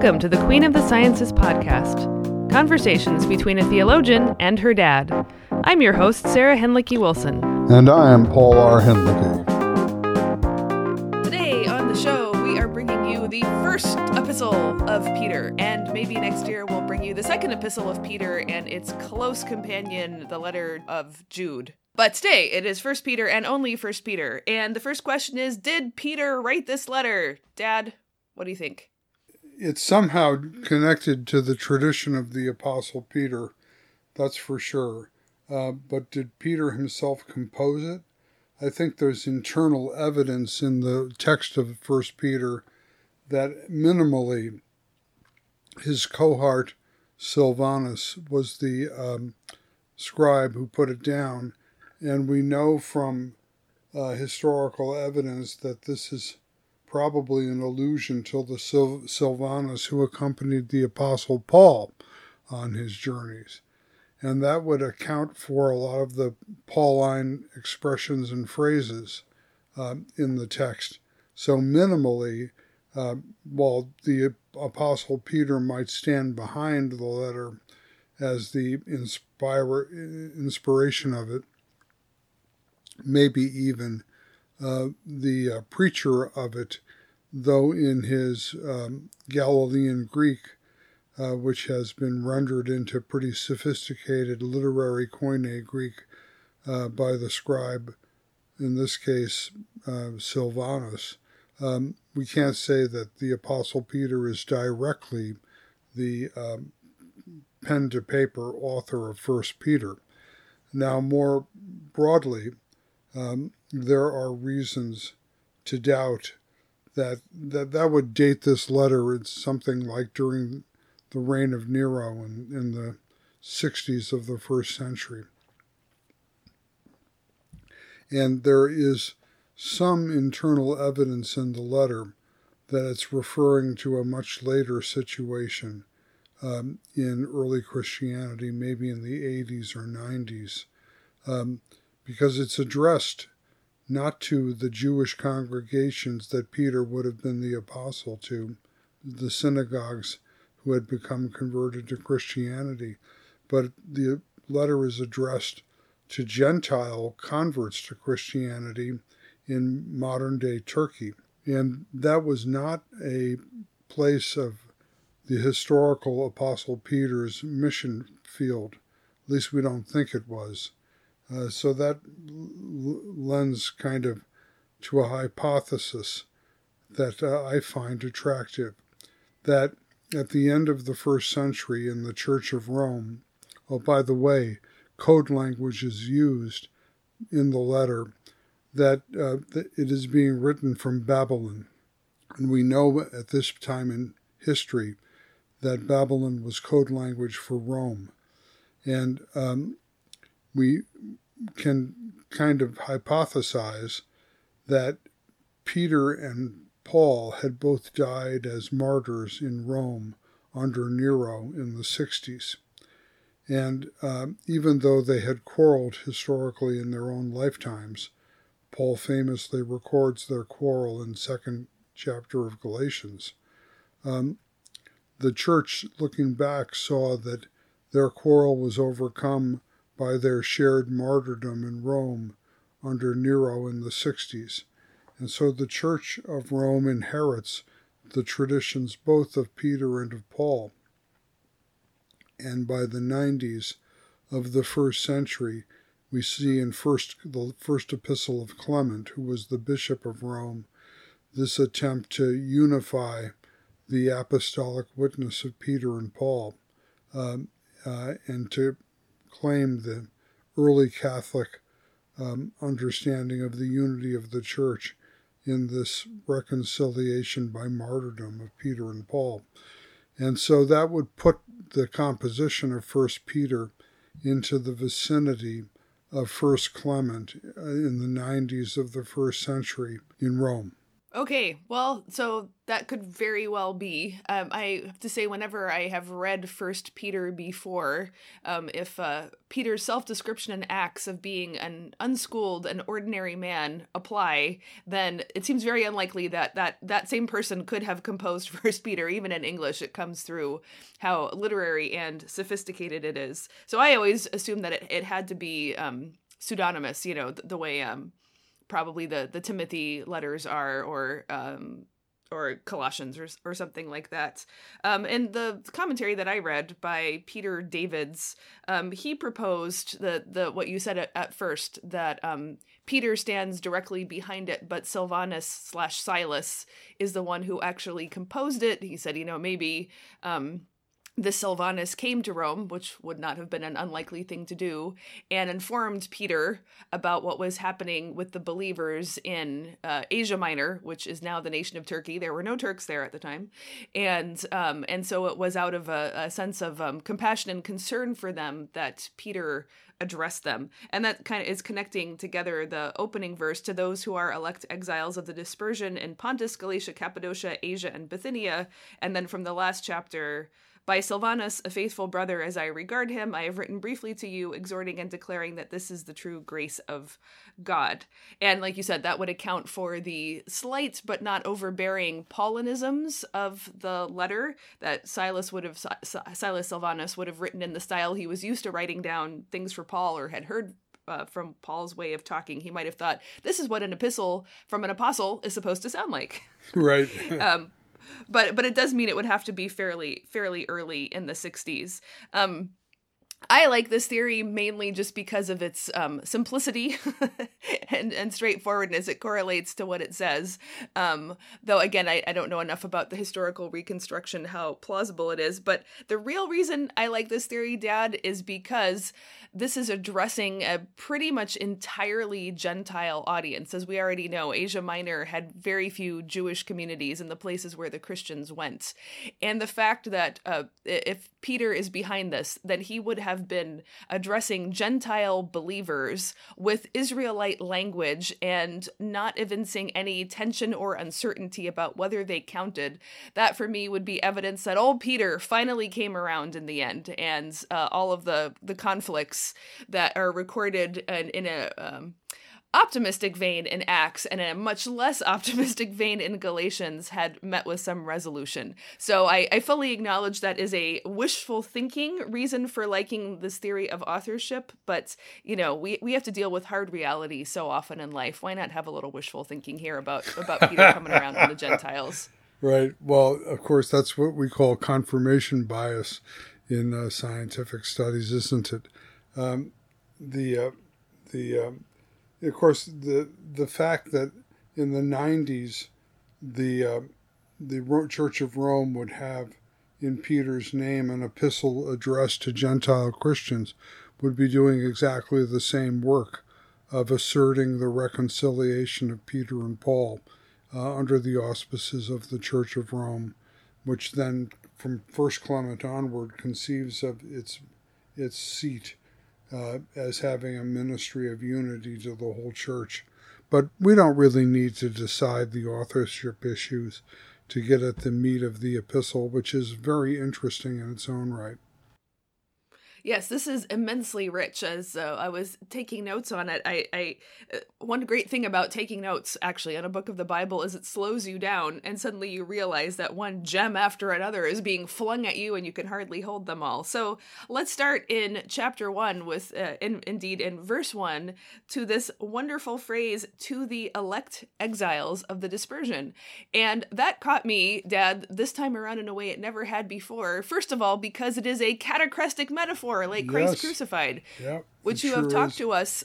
Welcome to the Queen of the Sciences podcast conversations between a theologian and her dad. I'm your host, Sarah Hinlicky Wilson. And I am Paul R. Hinlicky. Today on the show, we are bringing you the first epistle of Peter, and maybe next year we'll bring you the second epistle of Peter and its close companion, the letter of Jude. But today it is First Peter and only First Peter. And the first question is Did Peter write this letter? Dad, what do you think? It's somehow connected to the tradition of the Apostle Peter, that's for sure. Uh, but did Peter himself compose it? I think there's internal evidence in the text of First Peter that minimally his cohort Silvanus was the um, scribe who put it down, and we know from uh, historical evidence that this is probably an allusion to the Sil- Silvanus who accompanied the Apostle Paul on his journeys. And that would account for a lot of the Pauline expressions and phrases uh, in the text. So, minimally, uh, while the Apostle Peter might stand behind the letter as the inspire, inspiration of it, maybe even uh, the uh, preacher of it, though in his um, Galilean Greek, uh, which has been rendered into pretty sophisticated literary Koine Greek uh, by the scribe, in this case uh, Silvanus, um, we can't say that the Apostle Peter is directly the um, pen to paper author of First Peter. Now, more broadly, um, there are reasons to doubt that, that that would date this letter. It's something like during the reign of Nero in, in the 60s of the first century. And there is some internal evidence in the letter that it's referring to a much later situation um, in early Christianity, maybe in the 80s or 90s, um, because it's addressed not to the Jewish congregations that Peter would have been the apostle to, the synagogues who had become converted to Christianity, but the letter is addressed to Gentile converts to Christianity in modern day Turkey. And that was not a place of the historical Apostle Peter's mission field. At least we don't think it was. Uh, so that l- lends kind of to a hypothesis that uh, I find attractive that at the end of the first century in the Church of Rome, oh, by the way, code language is used in the letter that, uh, that it is being written from Babylon. And we know at this time in history that Babylon was code language for Rome. And um, we can kind of hypothesize that Peter and Paul had both died as martyrs in Rome under Nero in the 60s. And um, even though they had quarreled historically in their own lifetimes, Paul famously records their quarrel in second chapter of Galatians. Um, the church, looking back, saw that their quarrel was overcome by their shared martyrdom in Rome under Nero in the 60s. And so the Church of Rome inherits the traditions both of Peter and of Paul. And by the 90s of the first century, we see in first the first epistle of Clement, who was the bishop of Rome, this attempt to unify the apostolic witness of Peter and Paul, um, uh, and to claim the early Catholic um, understanding of the unity of the church in this reconciliation by martyrdom of Peter and Paul. And so that would put the composition of First Peter into the vicinity of First Clement uh, in the 90s of the first century in Rome. Okay, well, so that could very well be. Um, I have to say, whenever I have read First Peter before, um, if uh, Peter's self-description and acts of being an unschooled and ordinary man apply, then it seems very unlikely that that that same person could have composed First Peter. Even in English, it comes through how literary and sophisticated it is. So I always assume that it, it had to be um, pseudonymous. You know, the, the way um, probably the the Timothy letters are, or um, or Colossians or or something like that. Um, and the commentary that I read by Peter Davids, um, he proposed the the what you said at, at first that um, Peter stands directly behind it, but Silvanus slash Silas is the one who actually composed it. He said, you know, maybe. Um, the Silvanus came to Rome, which would not have been an unlikely thing to do, and informed Peter about what was happening with the believers in uh, Asia Minor, which is now the nation of Turkey. There were no Turks there at the time, and um, and so it was out of a, a sense of um, compassion and concern for them that Peter addressed them, and that kind of is connecting together the opening verse to those who are elect exiles of the dispersion in Pontus, Galatia, Cappadocia, Asia, and Bithynia, and then from the last chapter by Silvanus, a faithful brother as I regard him, I have written briefly to you, exhorting and declaring that this is the true grace of God. And like you said, that would account for the slight but not overbearing Paulinisms of the letter that Silas would have, Silas Silvanus would have written in the style he was used to writing down things for Paul or had heard uh, from Paul's way of talking, he might have thought this is what an epistle from an apostle is supposed to sound like. Right. um, but but it does mean it would have to be fairly fairly early in the 60s. Um, I like this theory mainly just because of its um, simplicity and, and straightforwardness. It correlates to what it says. Um, though, again, I, I don't know enough about the historical reconstruction, how plausible it is. But the real reason I like this theory, Dad, is because this is addressing a pretty much entirely Gentile audience. As we already know, Asia Minor had very few Jewish communities in the places where the Christians went. And the fact that uh, if Peter is behind this, then he would have been addressing Gentile believers with Israelite language and not evincing any tension or uncertainty about whether they counted. That for me would be evidence that old Peter finally came around in the end, and uh, all of the the conflicts that are recorded in, in a um, optimistic vein in Acts and a much less optimistic vein in Galatians had met with some resolution. So I, I fully acknowledge that is a wishful thinking reason for liking this theory of authorship, but you know, we, we have to deal with hard reality so often in life. Why not have a little wishful thinking here about about Peter coming around on the Gentiles? Right. Well, of course, that's what we call confirmation bias in uh, scientific studies, isn't it? Um, the uh, the um, of course the the fact that in the 90s the uh, the Church of Rome would have in Peter's name an epistle addressed to Gentile Christians would be doing exactly the same work of asserting the reconciliation of Peter and Paul uh, under the auspices of the Church of Rome, which then from First Clement onward conceives of its its seat uh, as having a ministry of unity to the whole church. But we don't really need to decide the authorship issues to get at the meat of the epistle, which is very interesting in its own right. Yes, this is immensely rich. As uh, I was taking notes on it, I, I uh, one great thing about taking notes actually on a book of the Bible is it slows you down, and suddenly you realize that one gem after another is being flung at you, and you can hardly hold them all. So let's start in chapter one with, uh, in, indeed, in verse one, to this wonderful phrase "to the elect exiles of the dispersion," and that caught me, Dad, this time around in a way it never had before. First of all, because it is a catachrestic metaphor like Christ crucified, yep, which you sure have talked is. to us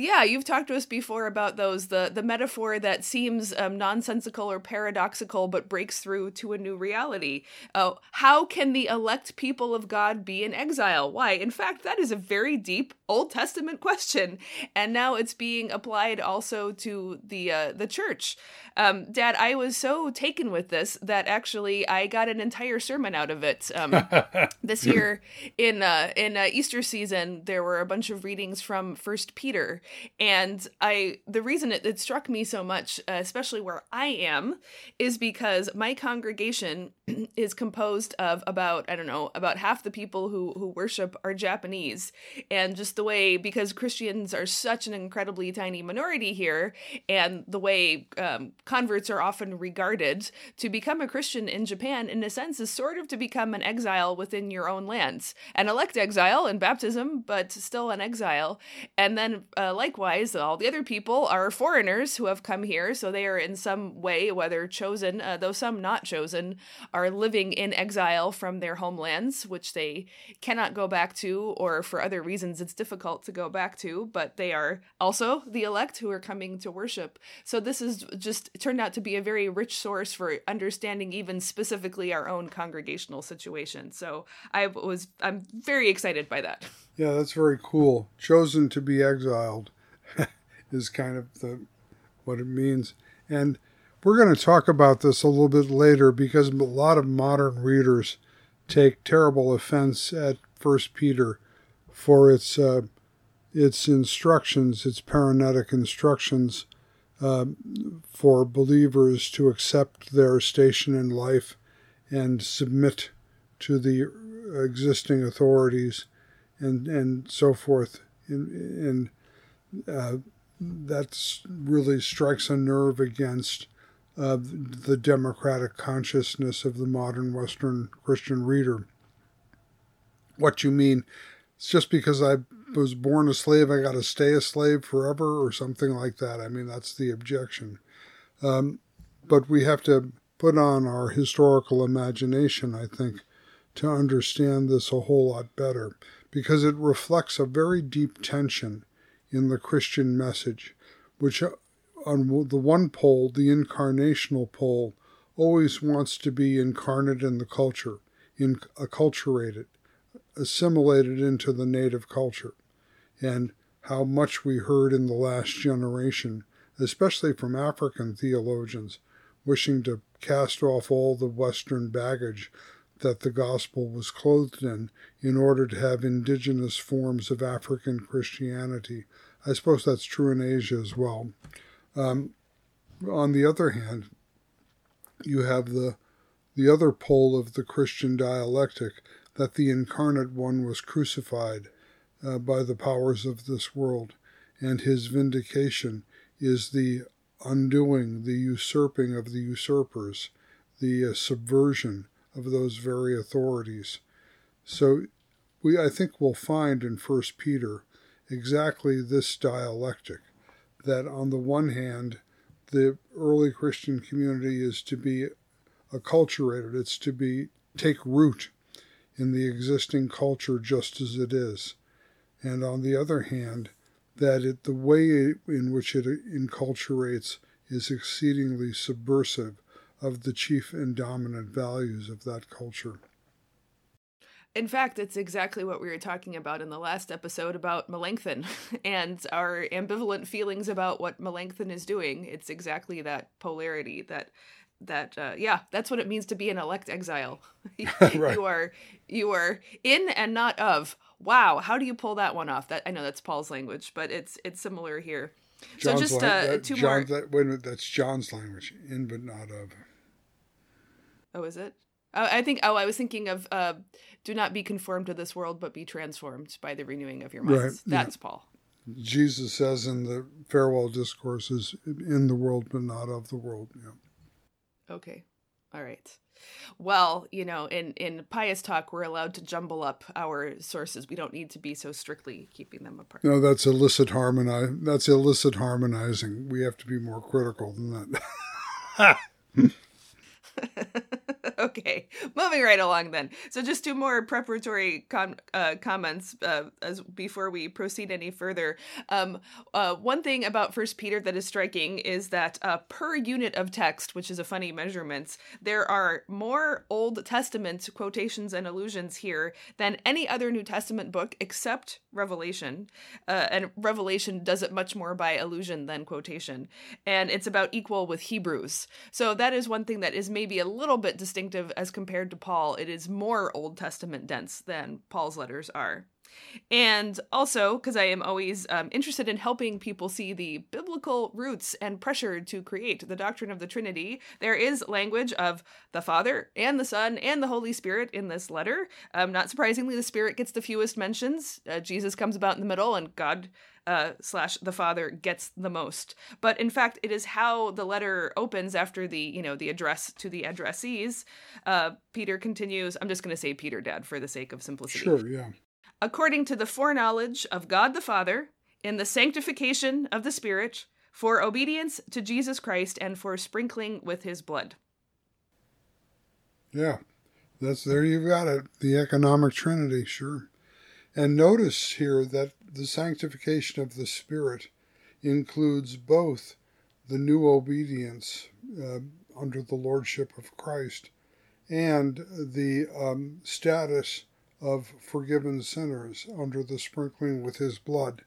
yeah, you've talked to us before about those the the metaphor that seems um, nonsensical or paradoxical but breaks through to a new reality. Oh, how can the elect people of God be in exile? Why? In fact, that is a very deep Old Testament question, and now it's being applied also to the uh, the church. Um, Dad, I was so taken with this that actually I got an entire sermon out of it. Um, this year in uh, in uh, Easter season, there were a bunch of readings from First Peter. And I, the reason it, it struck me so much, uh, especially where I am, is because my congregation is composed of about, I don't know, about half the people who, who worship are Japanese. And just the way, because Christians are such an incredibly tiny minority here, and the way um, converts are often regarded, to become a Christian in Japan, in a sense, is sort of to become an exile within your own lands. An elect exile in baptism, but still an exile. And then uh, likewise, all the other people are foreigners who have come here, so they are in some way, whether chosen, uh, though some not chosen, are living in exile from their homelands, which they cannot go back to, or for other reasons it's difficult to go back to, but they are also the elect who are coming to worship. So this is just turned out to be a very rich source for understanding even specifically our own congregational situation. So I was I'm very excited by that. Yeah, that's very cool. Chosen to be exiled is kind of the what it means. And we're going to talk about this a little bit later because a lot of modern readers take terrible offense at First Peter for its uh, its instructions, its parenetic instructions uh, for believers to accept their station in life and submit to the existing authorities and and so forth. And, and uh, that really strikes a nerve against uh, the democratic consciousness of the modern Western Christian reader. What you mean? It's just because I was born a slave, I got to stay a slave forever, or something like that. I mean, that's the objection. Um, but we have to put on our historical imagination, I think, to understand this a whole lot better, because it reflects a very deep tension in the Christian message, which uh, on the one pole, the incarnational pole, always wants to be incarnate in the culture, in, acculturated, assimilated into the native culture. And how much we heard in the last generation, especially from African theologians, wishing to cast off all the Western baggage that the gospel was clothed in in order to have indigenous forms of African Christianity. I suppose that's true in Asia as well. Um, on the other hand, you have the the other pole of the Christian dialectic that the incarnate one was crucified uh, by the powers of this world, and his vindication is the undoing, the usurping of the usurpers, the uh, subversion of those very authorities. So we I think we'll find in First Peter exactly this dialectic that on the one hand the early Christian community is to be acculturated, it's to be take root in the existing culture just as it is. And on the other hand, that it, the way in which it enculturates is exceedingly subversive of the chief and dominant values of that culture. In fact, it's exactly what we were talking about in the last episode about Melanchthon and our ambivalent feelings about what Melanchthon is doing. It's exactly that polarity that that uh, yeah, that's what it means to be an elect exile. right. You are you are in and not of. Wow, how do you pull that one off? That I know that's Paul's language, but it's it's similar here. John's so just uh, that, two John, more. That, wait a minute, that's John's language, in but not of. Oh, is it? Uh, I think. Oh, I was thinking of. Uh, Do not be conformed to this world, but be transformed by the renewing of your minds. Right, That's yeah. Paul. Jesus says in the farewell discourses, "In the world, but not of the world." Yeah. Okay. All right. Well, you know, in in pious talk, we're allowed to jumble up our sources. We don't need to be so strictly keeping them apart. No, that's illicit harmonize. That's illicit harmonizing. We have to be more critical than that. okay, moving right along then. So just two more preparatory com- uh, comments uh, as before we proceed any further. Um, uh, one thing about First Peter that is striking is that uh, per unit of text, which is a funny measurement, there are more Old Testament quotations and allusions here than any other New Testament book except Revelation. Uh, and Revelation does it much more by allusion than quotation, and it's about equal with Hebrews. So that is one thing that is maybe a little bit distinctive as compared to Paul. It is more Old Testament dense than Paul's letters are. And also, because I am always um, interested in helping people see the biblical roots and pressure to create the doctrine of the Trinity, there is language of the Father and the Son and the Holy Spirit in this letter. Um, not surprisingly, the Spirit gets the fewest mentions. Uh, Jesus comes about in the middle, and God uh, slash the father gets the most. But in fact, it is how the letter opens after the you know the address to the addressees. Uh, Peter continues. I'm just going to say Peter, Dad, for the sake of simplicity. Sure. Yeah according to the foreknowledge of God the Father, in the sanctification of the Spirit, for obedience to Jesus Christ, and for sprinkling with his blood. Yeah, that's there you've got it. The economic trinity, sure. And notice here that the sanctification of the Spirit includes both the new obedience uh, under the lordship of Christ and the um, status of forgiven sinners under the sprinkling with his blood.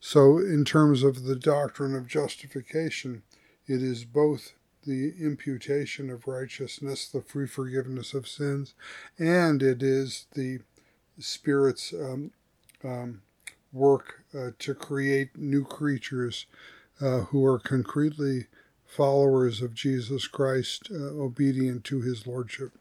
So, in terms of the doctrine of justification, it is both the imputation of righteousness, the free forgiveness of sins, and it is the Spirit's um, um, work uh, to create new creatures uh, who are concretely followers of Jesus Christ, uh, obedient to his Lordship.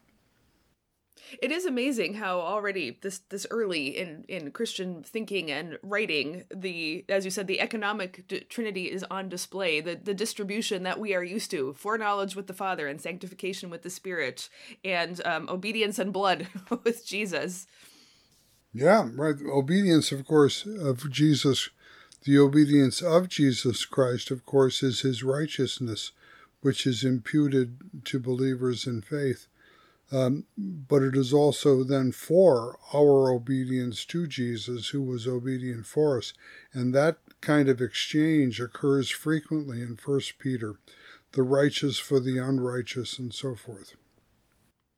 It is amazing how already this this early in in Christian thinking and writing, the as you said, the economic d- trinity is on display. The the distribution that we are used to: foreknowledge with the Father and sanctification with the Spirit, and um, obedience and blood with Jesus. Yeah, right. Obedience, of course, of Jesus. The obedience of Jesus Christ, of course, is his righteousness, which is imputed to believers in faith. Um, but it is also then for our obedience to Jesus, who was obedient for us. And that kind of exchange occurs frequently in First Peter the righteous for the unrighteous, and so forth.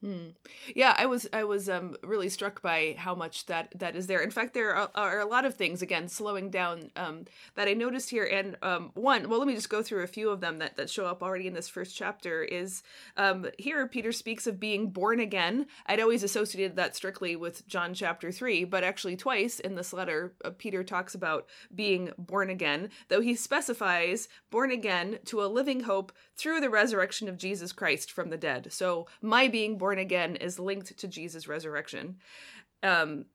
Hmm. Yeah, I was I was um, really struck by how much that that is there. In fact, there are, are a lot of things again slowing down um, that I noticed here. And um, one, well, let me just go through a few of them that that show up already in this first chapter. Is um, here Peter speaks of being born again. I'd always associated that strictly with John chapter three, but actually twice in this letter, uh, Peter talks about being born again, though he specifies born again to a living hope through the resurrection of Jesus Christ from the dead. So my being born again is linked to Jesus' resurrection. Um,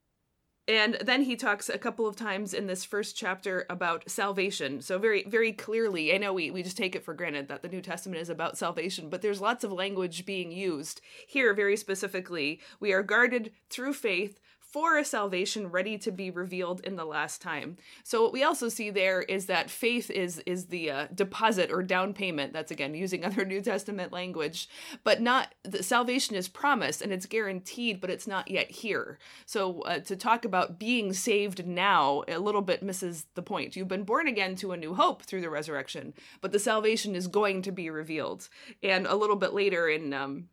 and then he talks a couple of times in this first chapter about salvation. So very, very clearly, I know we, we just take it for granted that the New Testament is about salvation, but there's lots of language being used. Here, very specifically, we are guarded through faith for a salvation ready to be revealed in the last time. So what we also see there is that faith is is the uh, deposit or down payment. That's again using other New Testament language, but not the salvation is promised and it's guaranteed, but it's not yet here. So uh, to talk about being saved now a little bit misses the point. You've been born again to a new hope through the resurrection, but the salvation is going to be revealed. And a little bit later in um,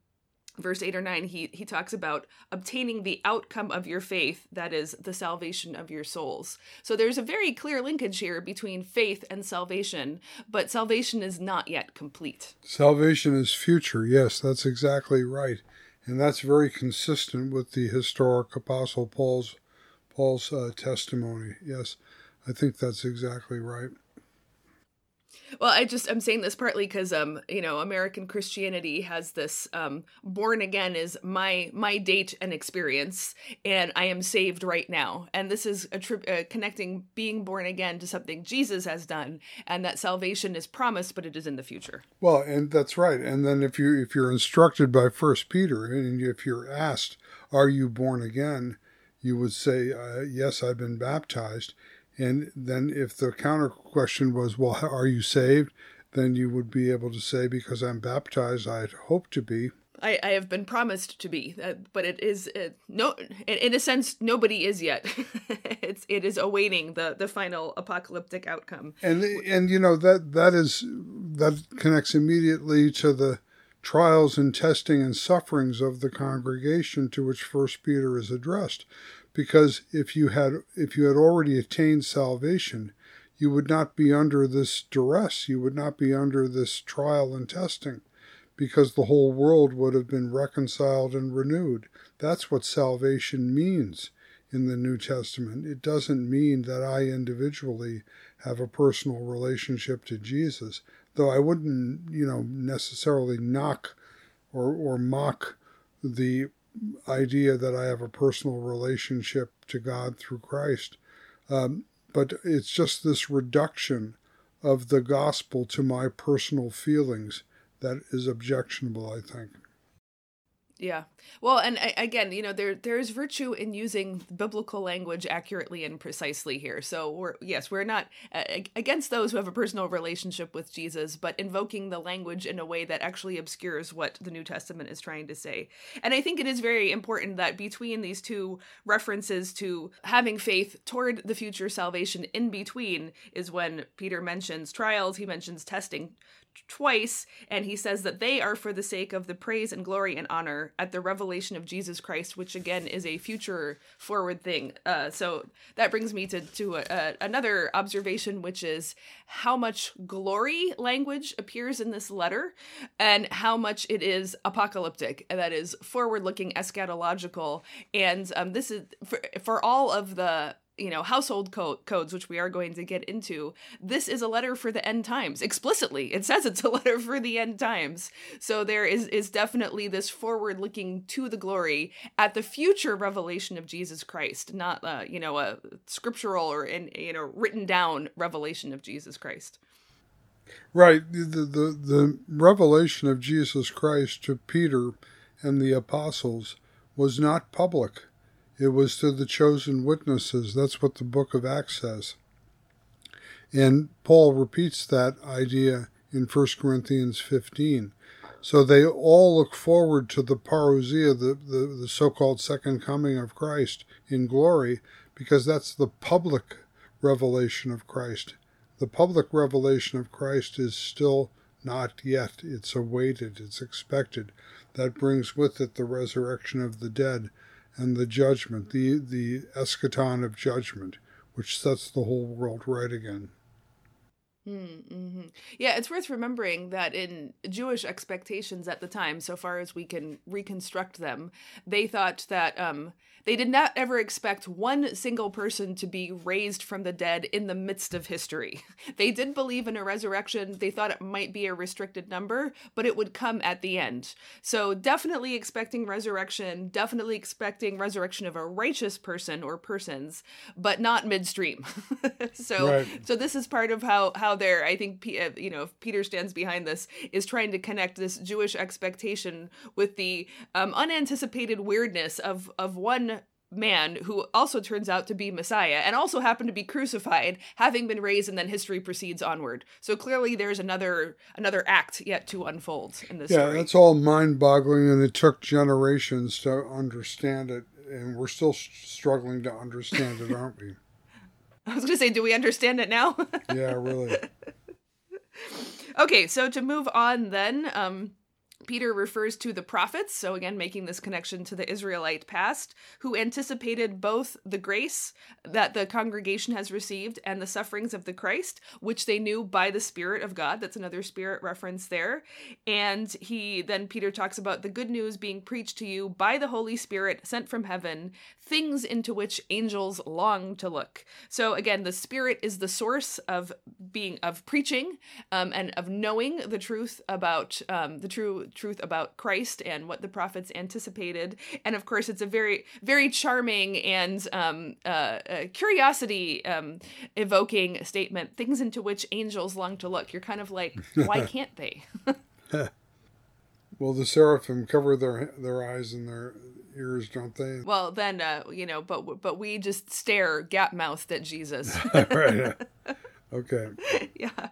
verse 8 or 9 he he talks about obtaining the outcome of your faith that is the salvation of your souls. So there's a very clear linkage here between faith and salvation but salvation is not yet complete. Salvation is future yes that's exactly right. And that's very consistent with the historic apostle paul's paul's uh, testimony yes. I think that's exactly right well, I just I'm saying this partly because um you know American Christianity has this um born again is my my date and experience and I am saved right now and this is a tri- uh, connecting being born again to something Jesus has done and that salvation is promised but it is in the future. Well, and that's right. And then if you if you're instructed by First Peter and if you're asked, "Are you born again?" you would say, uh, "Yes, I've been baptized." And then if the counter question was, well, are you saved? Then you would be able to say, because I'm baptized, I hope to be. I, I have been promised to be, uh, but it is uh, no. In, in, a sense, nobody is yet. it's it is awaiting the the final apocalyptic outcome. And and you know that that is that connects immediately to the trials and testing and sufferings of the congregation to which First Peter is addressed because if you had if you had already attained salvation you would not be under this duress you would not be under this trial and testing because the whole world would have been reconciled and renewed that's what salvation means in the New Testament. It doesn't mean that I individually have a personal relationship to Jesus, though I wouldn't, you know, necessarily knock or, or mock the idea that I have a personal relationship to God through Christ. Um, but it's just this reduction of the gospel to my personal feelings that is objectionable, I think. Yeah. Well, and again, you know, there there is virtue in using biblical language accurately and precisely here. So we're yes, we're not against those who have a personal relationship with Jesus, but invoking the language in a way that actually obscures what the New Testament is trying to say. And I think it is very important that between these two references to having faith toward the future salvation in between is when Peter mentions trials, he mentions testing twice, and he says that they are for the sake of the praise and glory and honor at the revelation of Jesus Christ, which again is a future forward thing. Uh, so that brings me to to a, a, another observation, which is how much glory language appears in this letter, and how much it is apocalyptic, and that is forward looking, eschatological, and um, this is for for all of the you know household co- codes which we are going to get into this is a letter for the end times. Explicitly it says it's a letter for the end times. So there is is definitely this forward looking to the glory at the future revelation of jesus christ not uh, you know a scriptural or in you know written down revelation of jesus christ. Right. The, the the revelation of jesus christ to peter and the apostles was not public it was to the chosen witnesses. That's what the book of Acts says. And Paul repeats that idea in 1 Corinthians 15. So they all look forward to the parousia, the, the, the so called second coming of Christ in glory, because that's the public revelation of Christ. The public revelation of Christ is still not yet. It's awaited, it's expected. That brings with it the resurrection of the dead and the judgment, the, the eschaton of judgment, which sets the whole world right again. Mm-hmm. Yeah, it's worth remembering that in Jewish expectations at the time, so far as we can reconstruct them, they thought that um, they did not ever expect one single person to be raised from the dead in the midst of history. They did believe in a resurrection. They thought it might be a restricted number, but it would come at the end. So, definitely expecting resurrection, definitely expecting resurrection of a righteous person or persons, but not midstream. so, right. so this is part of how how they're I think uh, you know, Peter stands behind this is trying to connect this Jewish expectation with the um, unanticipated weirdness of of one man who also turns out to be Messiah and also happened to be crucified, having been raised, and then history proceeds onward. So clearly, there's another another act yet to unfold in this. Yeah, story. that's all mind-boggling, and it took generations to understand it, and we're still struggling to understand it, aren't we? I was going to say, do we understand it now? yeah, really. okay, so to move on, then. Um, Peter refers to the prophets, so again, making this connection to the Israelite past, who anticipated both the grace that the congregation has received and the sufferings of the Christ, which they knew by the Spirit of God. That's another Spirit reference there. And he then, Peter talks about the good news being preached to you by the Holy Spirit sent from heaven, things into which angels long to look. So again, the Spirit is the source of being, of preaching um, and of knowing the truth about um, the true truth about Christ and what the prophets anticipated. And of course, it's a very, very charming and um, uh, uh, curiosity um, evoking statement things into which angels long to look. You're kind of like, why can't they? well, the seraphim cover their their eyes and their ears, don't they? Well, then, uh, you know, but but we just stare gap mouthed at Jesus. right. Okay. yeah.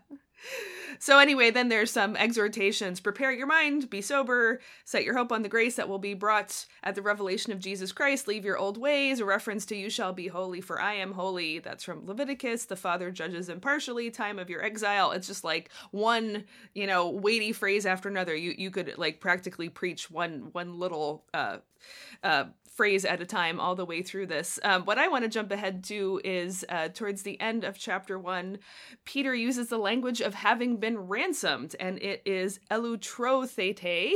So, anyway, then there's some exhortations prepare your mind, be sober, set your hope on the grace that will be brought at the revelation of Jesus Christ, leave your old ways, a reference to you shall be holy, for I am holy. That's from Leviticus. The Father judges impartially, time of your exile. It's just like one, you know, weighty phrase after another. You you could like practically preach one one little uh uh phrase at a time all the way through this. Um, what I want to jump ahead to is uh, towards the end of chapter one, Peter uses the language of having been ransomed, and it is elutrothete,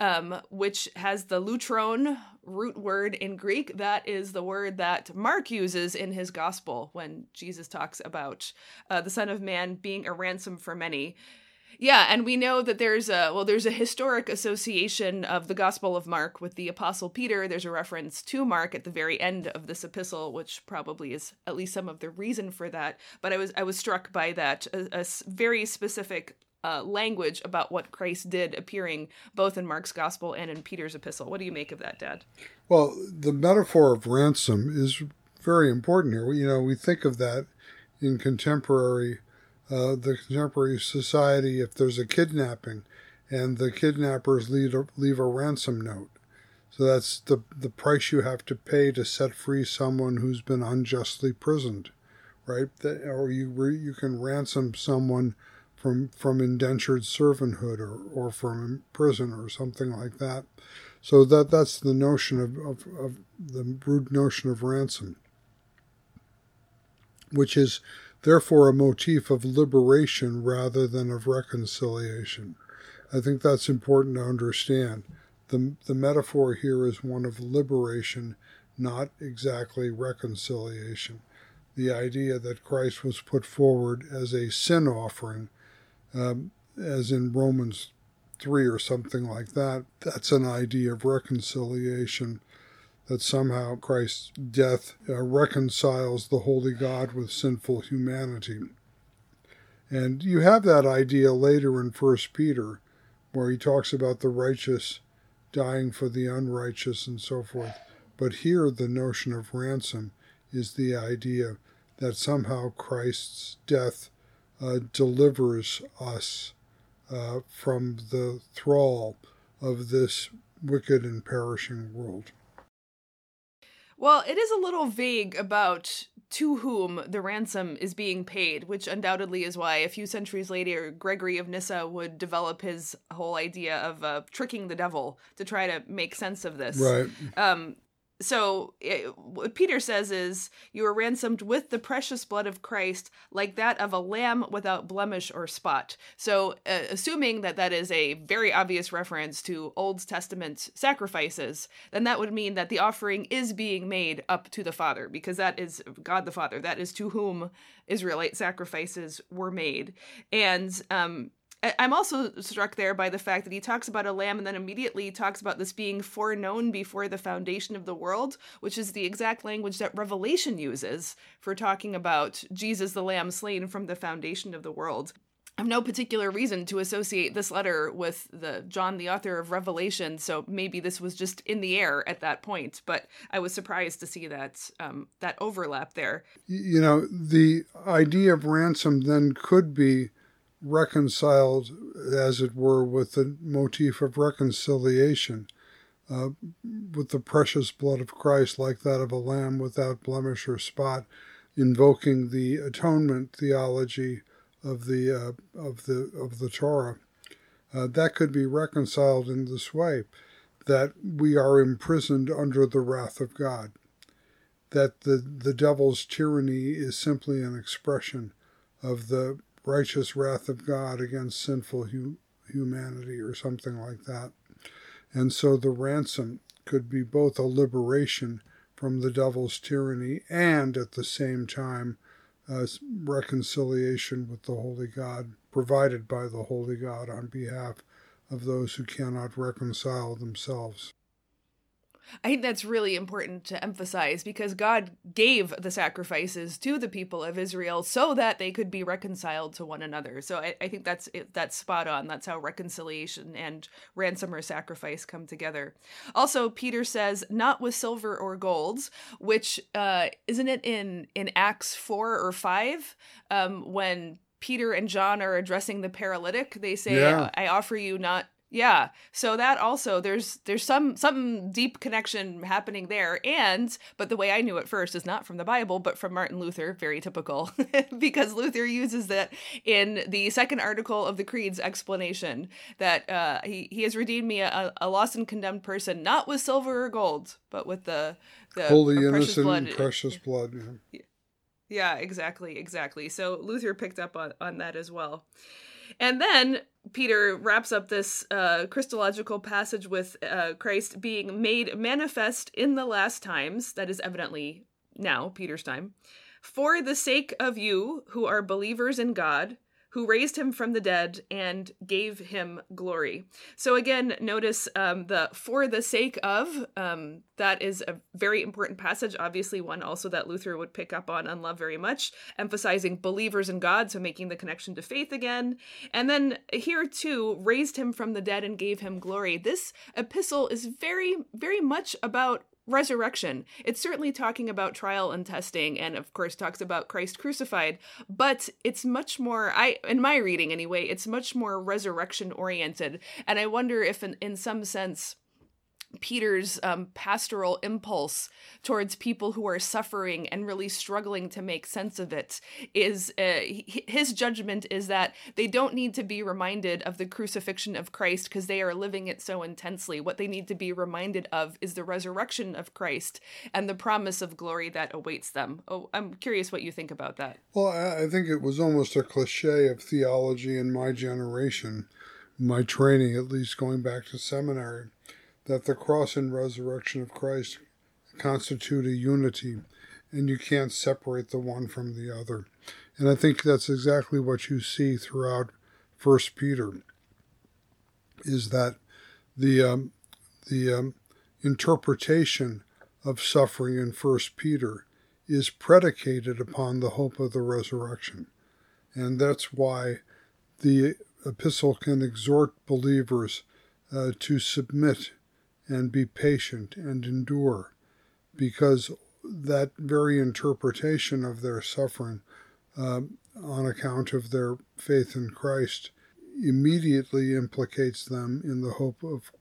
um, which has the lutron root word in Greek. That is the word that Mark uses in his gospel when Jesus talks about uh, the Son of Man being a ransom for many. Yeah, and we know that there's a well, there's a historic association of the Gospel of Mark with the Apostle Peter. There's a reference to Mark at the very end of this epistle, which probably is at least some of the reason for that. But I was I was struck by that a, a very specific uh, language about what Christ did appearing both in Mark's Gospel and in Peter's epistle. What do you make of that, Dad? Well, the metaphor of ransom is very important here. You know, we think of that in contemporary uh, the contemporary society if there's a kidnapping and the kidnappers leave a, leave a ransom note. So that's the, the price you have to pay to set free someone who's been unjustly prisoned, right? That, or you you can ransom someone from from indentured servanthood or, or from prison or something like that. So that that's the notion of, of, of the rude notion of ransom, which is therefore a motif of liberation rather than of reconciliation. I think that's important to understand. The, the metaphor here is one of liberation, not exactly reconciliation. The idea that Christ was put forward as a sin offering, um, as in Romans 3 or something like that, that's an idea of reconciliation that somehow Christ's death uh, reconciles the holy God with sinful humanity. And you have that idea later in First Peter, where he talks about the righteous dying for the unrighteous and so forth. But here, the notion of ransom is the idea that somehow Christ's death uh, delivers us uh, from the thrall of this wicked and perishing world. Well, it is a little vague about to whom the ransom is being paid, which undoubtedly is why a few centuries later Gregory of Nyssa would develop his whole idea of uh, tricking the devil to try to make sense of this. Right. Um, so it, what Peter says is, You are ransomed with the precious blood of Christ, like that of a lamb without blemish or spot. So, uh, assuming that that is a very obvious reference to Old Testament sacrifices, then that would mean that the offering is being made up to the Father, because that is God the Father. That is to whom Israelite sacrifices were made. And um, I'm also struck there by the fact that he talks about a lamb and then immediately talks about this being foreknown before the foundation of the world, which is the exact language that Revelation uses for talking about Jesus the lamb slain from the foundation of the world. I have no particular reason to associate this letter with the John, the author of Revelation, so maybe this was just in the air at that point. But I was surprised to see that um, that overlap there. You know, the idea of ransom then could be reconciled, as it were, with the motif of reconciliation, uh, with the precious blood of Christ, like that of a lamb without blemish or spot, invoking the atonement theology of the uh, of the of the Torah. Uh, that could be reconciled in this way, that we are imprisoned under the wrath of God, that the the devil's tyranny is simply an expression of the righteous wrath of God against sinful hu- humanity or something like that. And so the ransom could be both a liberation from the devil's tyranny and at the same time uh, a reconciliation with the Holy God provided by the Holy God on behalf of those who cannot reconcile themselves. I think that's really important to emphasize because God gave the sacrifices to the people of Israel so that they could be reconciled to one another. So I, I think that's that's spot on. That's how reconciliation and ransom or sacrifice come together. Also, Peter says, "Not with silver or gold," which uh, isn't it in in Acts four or five um, when Peter and John are addressing the paralytic. They say, yeah. "I offer you not." Yeah. So that also there's there's some some deep connection happening there and but the way I knew it first is not from the Bible but from Martin Luther, very typical because Luther uses that in the second article of the creed's explanation that uh, he he has redeemed me a, a lost and condemned person not with silver or gold but with the the holy precious innocent blood. precious blood. Yeah. Yeah, exactly, exactly. So Luther picked up on, on that as well. And then Peter wraps up this uh, Christological passage with uh, Christ being made manifest in the last times, that is evidently now, Peter's time, for the sake of you who are believers in God, who raised him from the dead and gave him glory. So again, notice um, the for the sake of, um, that is a very important passage, obviously one also that Luther would pick up on and love very much, emphasizing believers in God, so making the connection to faith again. And then here too, raised him from the dead and gave him glory. This epistle is very, very much about resurrection. It's certainly talking about trial and testing and of course talks about Christ crucified, but it's much more I in my reading anyway, it's much more resurrection oriented. And I wonder if in, in some sense Peter's um, pastoral impulse towards people who are suffering and really struggling to make sense of it is uh, his judgment is that they don't need to be reminded of the crucifixion of Christ because they are living it so intensely. What they need to be reminded of is the resurrection of Christ and the promise of glory that awaits them. Oh, I'm curious what you think about that. Well, I I think it was almost a cliche of theology in my generation, my training, at least going back to seminary, that the cross and resurrection of Christ constitute a unity, and you can't separate the one from the other. And I think that's exactly what you see throughout First Peter, is that the um, the um, interpretation of suffering in First Peter is predicated upon the hope of the resurrection. And that's why the epistle can exhort believers uh, to submit and be patient and endure, because that very interpretation of their suffering uh, on account of their faith in Christ immediately implicates them in the hope of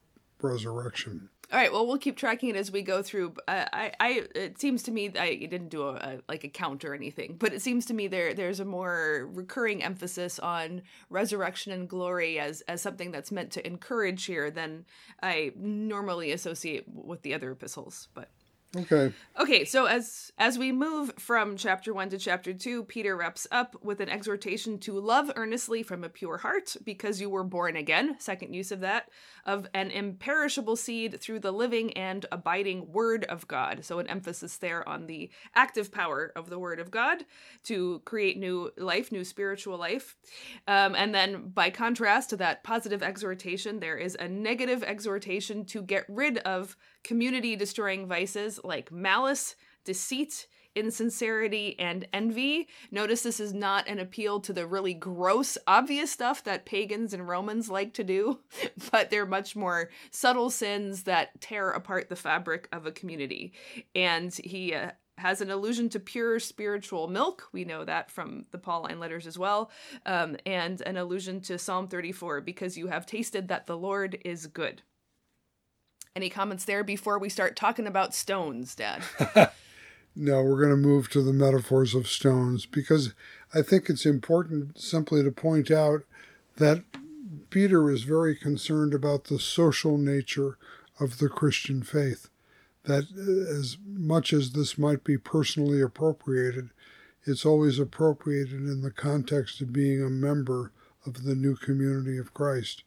resurrection. All right. Well, we'll keep tracking it as we go through. I, uh, I, I it seems to me I didn't do a, a, like a count or anything, but it seems to me there there's a more recurring emphasis on resurrection and glory as as something that's meant to encourage here than I normally associate with the other epistles. But Okay. Okay, so as as we move from chapter 1 to chapter 2, Peter wraps up with an exhortation to love earnestly from a pure heart because you were born again, second use of that, of an imperishable seed through the living and abiding word of God. So an emphasis there on the active power of the word of God to create new life, new spiritual life. Um, and then by contrast to that positive exhortation, there is a negative exhortation to get rid of community destroying vices like malice, deceit, insincerity, and envy. Notice this is not an appeal to the really gross, obvious stuff that pagans and Romans like to do, but they're much more subtle sins that tear apart the fabric of a community. And he uh, has an allusion to pure spiritual milk. We know that from the Pauline letters as well. Um, and an allusion to Psalm 34 because you have tasted that the Lord is good. Any comments there before we start talking about stones, Dad? No, we're going to move to the metaphors of stones because I think it's important simply to point out that Peter is very concerned about the social nature of the Christian faith. That uh, as much as this might be personally appropriated, it's always appropriated in the context of being a member of the new community of Christ,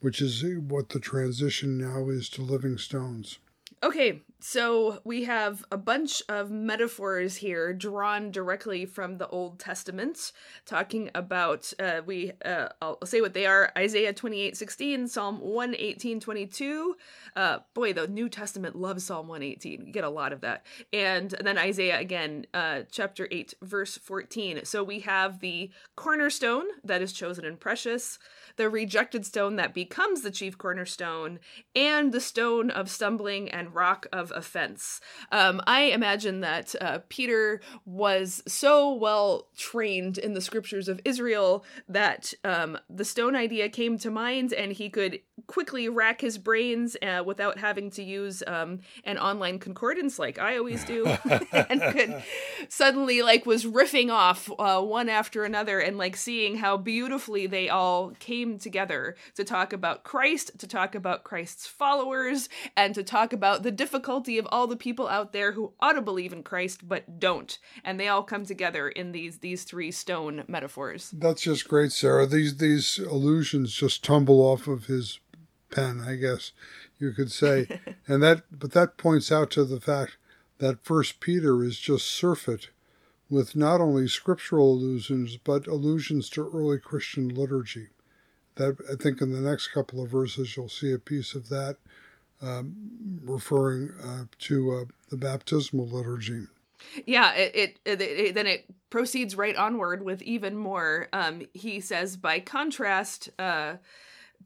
which is uh, what the transition now is to living stones. Okay, so we have a bunch of metaphors here drawn directly from the Old Testament, talking about uh, we uh, I'll say what they are: Isaiah twenty eight sixteen, Psalm one eighteen twenty two. Uh, boy, the New Testament loves Psalm one eighteen. You get a lot of that, and then Isaiah again, uh, chapter eight, verse fourteen. So we have the cornerstone that is chosen and precious, the rejected stone that becomes the chief cornerstone, and the stone of stumbling and rock of offense. Um, I imagine that uh, Peter was so well trained in the scriptures of Israel that um, the stone idea came to mind and he could quickly rack his brains uh, without having to use um, an online concordance like I always do, and could suddenly like was riffing off uh, one after another and like seeing how beautifully they all came together to talk about Christ, to talk about Christ's followers, and to talk about the difficulty of all the people out there who ought to believe in Christ but don't, and they all come together in these these three stone metaphors. That's just great, Sarah. These these allusions just tumble off of his pen, I guess you could say, and that but that points out to the fact that First Peter is just surfeit with not only scriptural allusions but allusions to early Christian liturgy. That I think in the next couple of verses you'll see a piece of that um, referring uh, to uh, the baptismal liturgy. Yeah, it, it, it, then it proceeds right onward with even more. Um, he says, by contrast. Uh,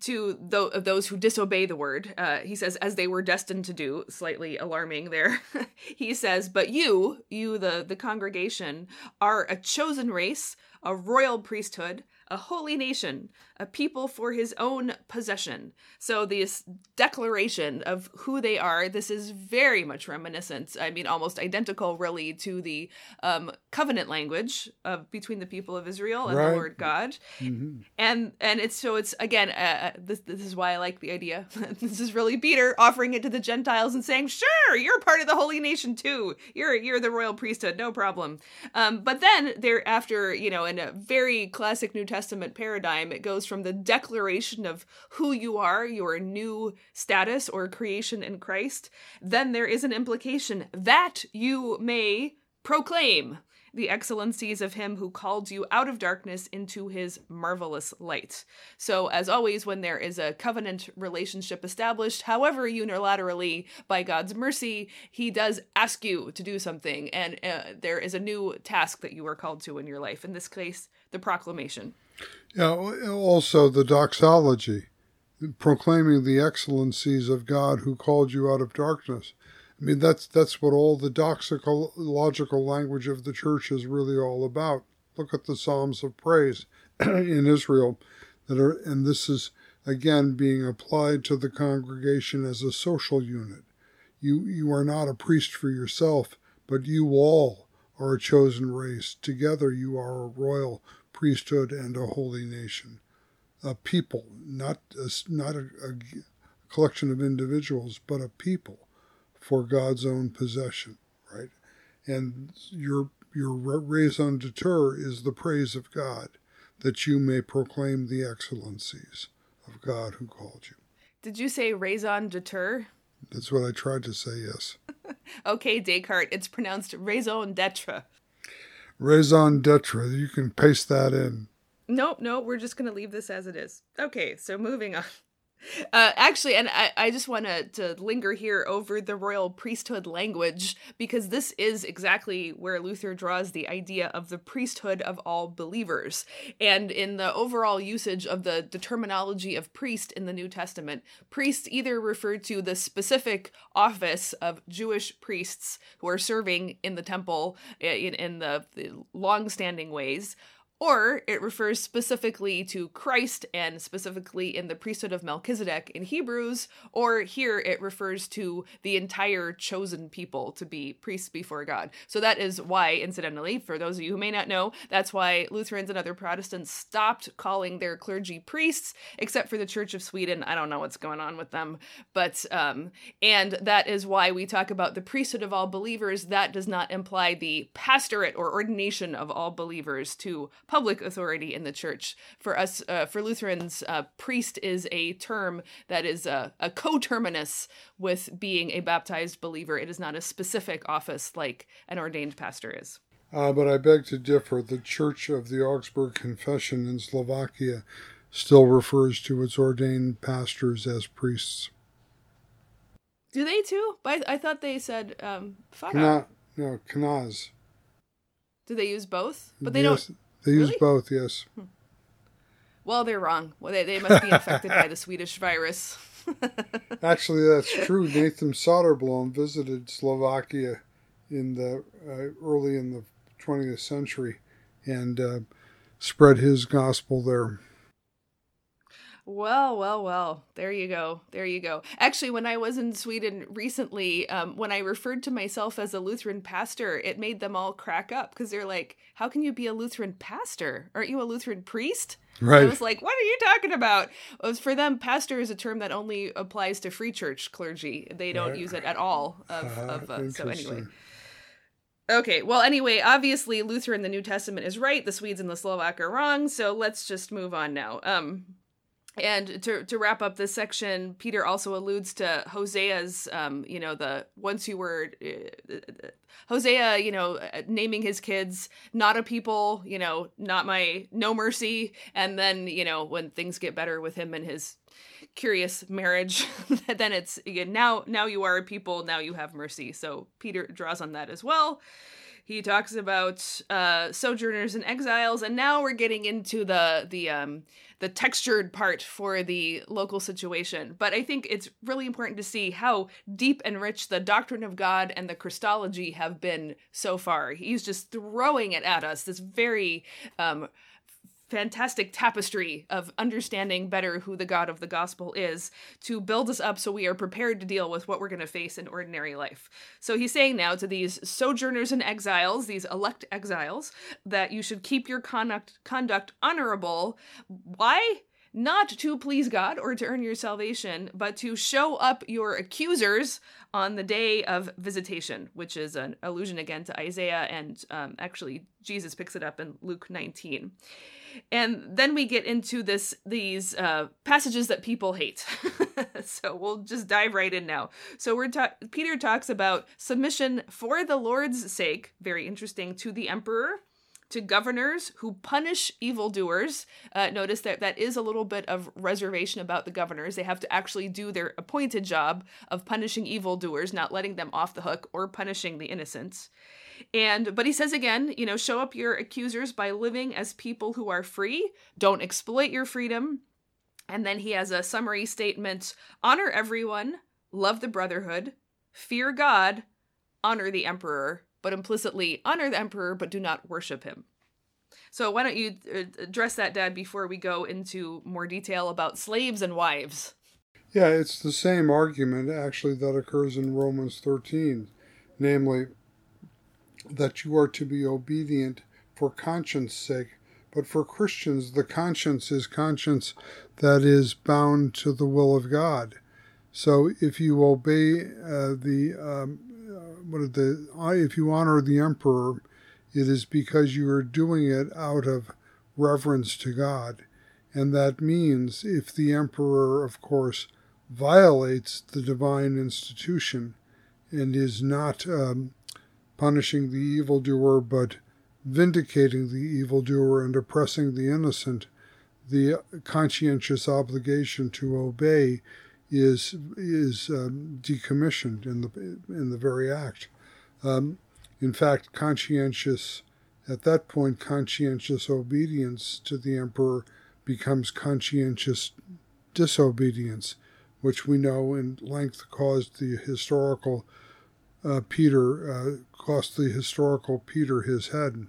to th- those who disobey the word. Uh, he says, as they were destined to do, slightly alarming there. he says, but you, you, the, the congregation, are a chosen race, a royal priesthood, a holy nation, a people for his own possession. So this declaration of who they are, this is very much reminiscent, I mean almost identical really to the um, covenant language of between the people of Israel and right. the Lord God. Mm-hmm. And and it's so it's again uh, uh this this is why I like the idea. this is really Peter offering it to the Gentiles and saying, "Sure, you're part of the holy nation too. You're you're the royal priesthood, no problem." Um, but then there after, you know, in a very classic New Testament paradigm, it goes from the declaration of who you are, your new status or creation in Christ, then there is an implication that you may proclaim the excellencies of him who called you out of darkness into his marvelous light. So, as always, when there is a covenant relationship established, however unilaterally, by God's mercy, he does ask you to do something, and uh, there is a new task that you are called to in your life. In this case, the proclamation. Yeah, also the doxology, proclaiming the excellencies of God who called you out of darkness. I mean, that's that's what all the doxological language of the church is really all about. Look at the Psalms of praise in Israel that are, and this is again being applied to the congregation as a social unit. You you are not a priest for yourself, but you all are a chosen race. Together you are a royal priesthood and a holy nation. A people, not a, not a, a collection of individuals, but a people for God's own possession, right? And your your raison d'etre is the praise of God, that you may proclaim the excellencies of God who called you. Did you say raison d'etre? That's what I tried to say, yes. okay, Descartes, it's pronounced raison d'etre raison d'etre. You can paste that in. Nope, nope. We're just going to leave this as it is. Okay, so moving on. Uh, actually, and I, I just want to linger here over the royal priesthood language because this is exactly where Luther draws the idea of the priesthood of all believers. And in the overall usage of the, the terminology of priest in the New Testament, priests either refer to the specific office of Jewish priests who are serving in the temple in, in the, the long standing ways or it refers specifically to Christ and specifically in the priesthood of Melchizedek in Hebrews, or here it refers to the entire chosen people to be priests before God. So that is why, incidentally, for those of you who may not know, that's why Lutherans and other Protestants stopped calling their clergy priests, except for the Church of Sweden. I don't know what's going on with them, but um, and that is why we talk about the priesthood of all believers. That does not imply the pastorate or ordination of all believers to public authority in the church. For us, uh, for Lutherans, uh, priest is a term that is a, a coterminous with being a baptized believer. It is not a specific office like an ordained pastor is. Uh, but I beg to differ. The Church of the Augsburg Confession in Slovakia still refers to its ordained pastors as priests. Do they too? I, I thought they said um, Kana, no, kanaz. Do they use both? But they yes, don't. They use really? both, yes. Hmm. Well, they're wrong. Well, they, they must be infected by the Swedish virus. Actually, that's true. Nathan Soderblom visited Slovakia in the uh, early in the 20th century and uh, spread his gospel there. Well, well, well. There you go. There you go. Actually, when I was in Sweden recently, um, when I referred to myself as a Lutheran pastor, it made them all crack up because they're like, "How can you be a Lutheran pastor? Aren't you a Lutheran priest?" Right. I was like, "What are you talking about?" It was for them, pastor is a term that only applies to free church clergy. They don't Right. use it at all. Of, Uh, of uh, so anyway. Okay, well, anyway, obviously Luther in the New Testament is right. The Swedes and the Slovak are wrong. So let's just move on now. Um, and to to wrap up this section, Peter also alludes to Hosea's, um, you know, the once you were uh, Hosea, you know, naming his kids not a people, you know, not my no mercy, and then you know when things get better with him and his curious marriage, then it's again now now you are a people, now you have mercy. So Peter draws on that as well. He talks about uh, sojourners and exiles, and now we're getting into the the um, the textured part for the local situation. But I think it's really important to see how deep and rich the doctrine of God and the Christology have been so far. He's just throwing it at us. This very um, fantastic tapestry of understanding better who the God of the gospel is to build us up so we are prepared to deal with what we're going to face in ordinary life. So he's saying now to these sojourners and exiles, these elect exiles, that you should keep your conduct conduct honorable. Why? Not to please God or to earn your salvation, but to show up your accusers on the day of visitation, which is an allusion again to Isaiah, and um, actually Jesus picks it up in Luke 19 and then we get into this these uh, passages that people hate so we'll just dive right in now so we're ta- peter talks about submission for the lord's sake very interesting to the emperor to governors who punish evildoers. Uh, notice that that is a little bit of reservation about the governors. They have to actually do their appointed job of punishing evildoers, not letting them off the hook or punishing the innocents. And but he says again, you know, show up your accusers by living as people who are free. Don't exploit your freedom. And then he has a summary statement: honor everyone, love the brotherhood, fear God, honor the emperor, but implicitly honor the emperor but do not worship him. So why don't you uh, address that dad before we go into more detail about slaves and wives? Yeah, it's the same argument actually that occurs in Romans 13, namely that you are to be obedient for conscience sake. But for Christians, the conscience is conscience that is bound to the will of God. So if you obey uh, the um, uh, what the if you honor the emperor, it is because you are doing it out of reverence to God, and that means if the emperor, of course, violates the divine institution and is not um, punishing the evildoer but vindicating the evildoer and oppressing the innocent, the conscientious obligation to obey is is um, decommissioned in the in the very act. Um, in fact, conscientious at that point, conscientious obedience to the emperor becomes conscientious disobedience, which we know in length caused the historical uh, Peter uh, cost the historical Peter his head.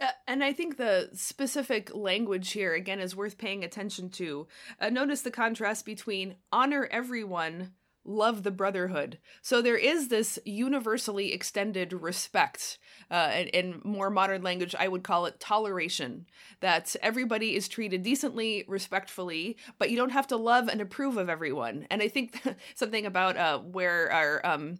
Uh, and I think the specific language here, again, is worth paying attention to. Uh, notice the contrast between honor everyone, love the brotherhood. So there is this universally extended respect. Uh, in, in more modern language, I would call it toleration. That everybody is treated decently, respectfully, but you don't have to love and approve of everyone. And I think something about uh, where our um,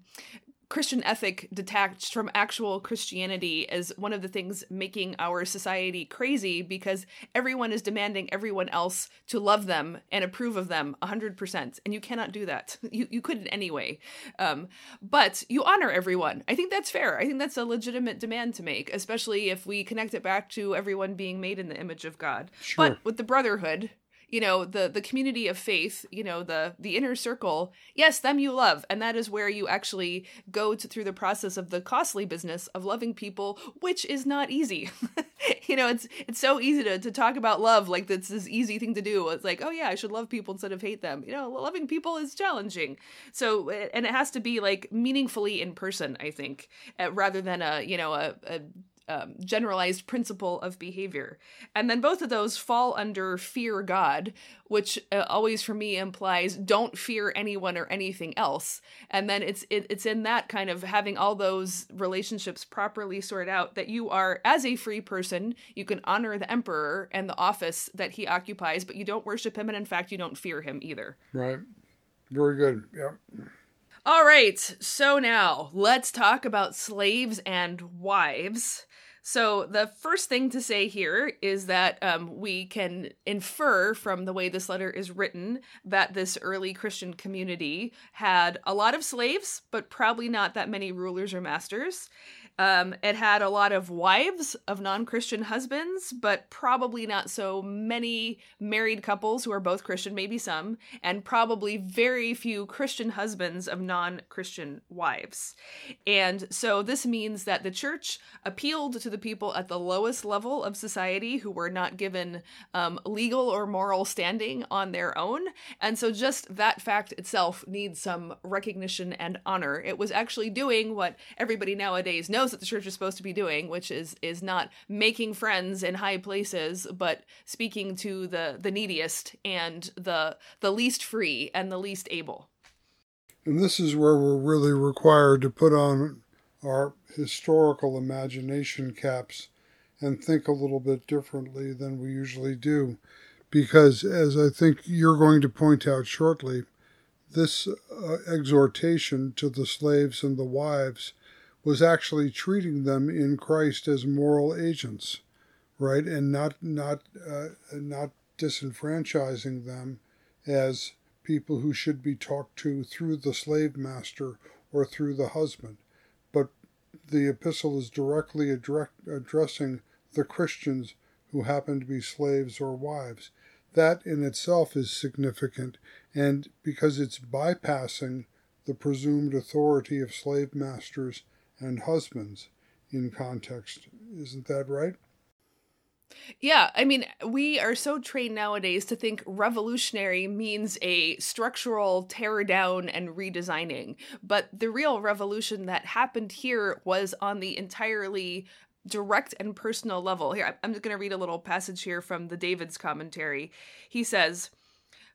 Christian ethic detached from actual Christianity is one of the things making our society crazy because everyone is demanding everyone else to love them and approve of them 100%. And you cannot do that. You, you couldn't anyway. Um, but you honor everyone. I think that's fair. I think that's a legitimate demand to make, especially if we connect it back to everyone being made in the image of God. Sure. But with the brotherhood, you know the the community of faith you know the the inner circle yes them you love. And that is where you actually go to, through the process of the costly business of loving people which is not easy. You know it's it's so easy to, to talk about love like that's this easy thing to do. It's like oh yeah i should love people instead of hate them. You know loving people is challenging. So and it has to be like meaningfully in person i think uh, rather than a you know a, a um, generalized principle of behavior. And then both of those fall under fear God, which uh, always for me implies don't fear anyone or anything else. And then it's it, it's in that kind of having all those relationships properly sorted out that you are as a free person, you can honor the emperor and the office that he occupies, but you don't worship him and in fact you don't fear him either. Right. Very good. Yeah. All right, so now let's talk about slaves and wives. So, the first thing to say here is that um, we can infer from the way this letter is written that this early Christian community had a lot of slaves, but probably not that many rulers or masters. Um, it had a lot of wives of non Christian husbands, but probably not so many married couples who are both Christian, maybe some, and probably very few Christian husbands of non Christian wives. And so this means that the church appealed to the people at the lowest level of society who were not given um, legal or moral standing on their own. And so just that fact itself needs some recognition and honor. It was actually doing what everybody nowadays knows that the church is supposed to be doing, which is is not making friends in high places, but speaking to the the neediest and the the least free and the least able. And this is where we're really required to put on our historical imagination caps and think a little bit differently than we usually do. Because, as I think you're going to point out shortly, this uh, exhortation to the slaves and the wives was actually treating them in Christ as moral agents, right, and not not uh, not disenfranchising them as people who should be talked to through the slave master or through the husband. But the epistle is directly addressing the Christians who happen to be slaves or wives. That in itself is significant, and because it's bypassing the presumed authority of slave masters and husbands in context. Isn't that right? Yeah, I mean, we are so trained nowadays to think revolutionary means a structural tear down and redesigning. But the real revolution that happened here was on the entirely direct and personal level. Here, I'm just going to read a little passage here from the Davids commentary. He says,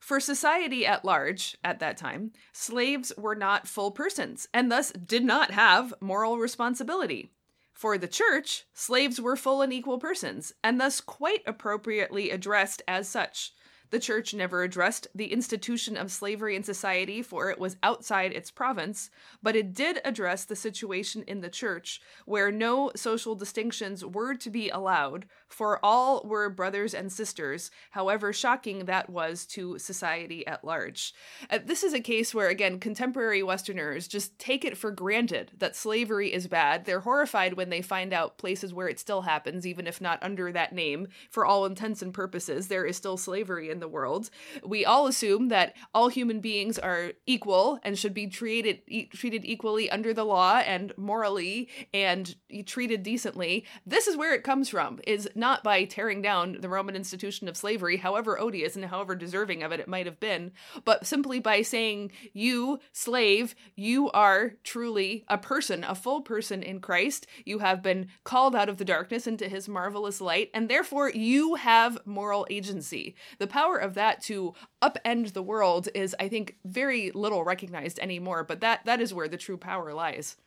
for society at large, at that time, slaves were not full persons and thus did not have moral responsibility. For the church, slaves were full and equal persons, and thus quite appropriately addressed as such. The church never addressed the institution of slavery in society, for it was outside its province, but it did address the situation in the church, where no social distinctions were to be allowed, for all were brothers and sisters, however shocking that was to society at large. Uh, this is a case where, again, contemporary Westerners just take it for granted that slavery is bad. They're horrified when they find out places where it still happens, even if not under that name. For all intents and purposes, there is still slavery in the world. We all assume that all human beings are equal and should be treated e- treated equally under the law and morally and treated decently. This is where it comes from. Is not by tearing down the Roman institution of slavery, however odious and however deserving of it it might have been, but simply by saying, You, slave, you are truly a person, a full person in Christ. You have been called out of the darkness into his marvelous light, and therefore you have moral agency. The power of that to upend the world is, I think, very little recognized anymore, but that, that is where the true power lies.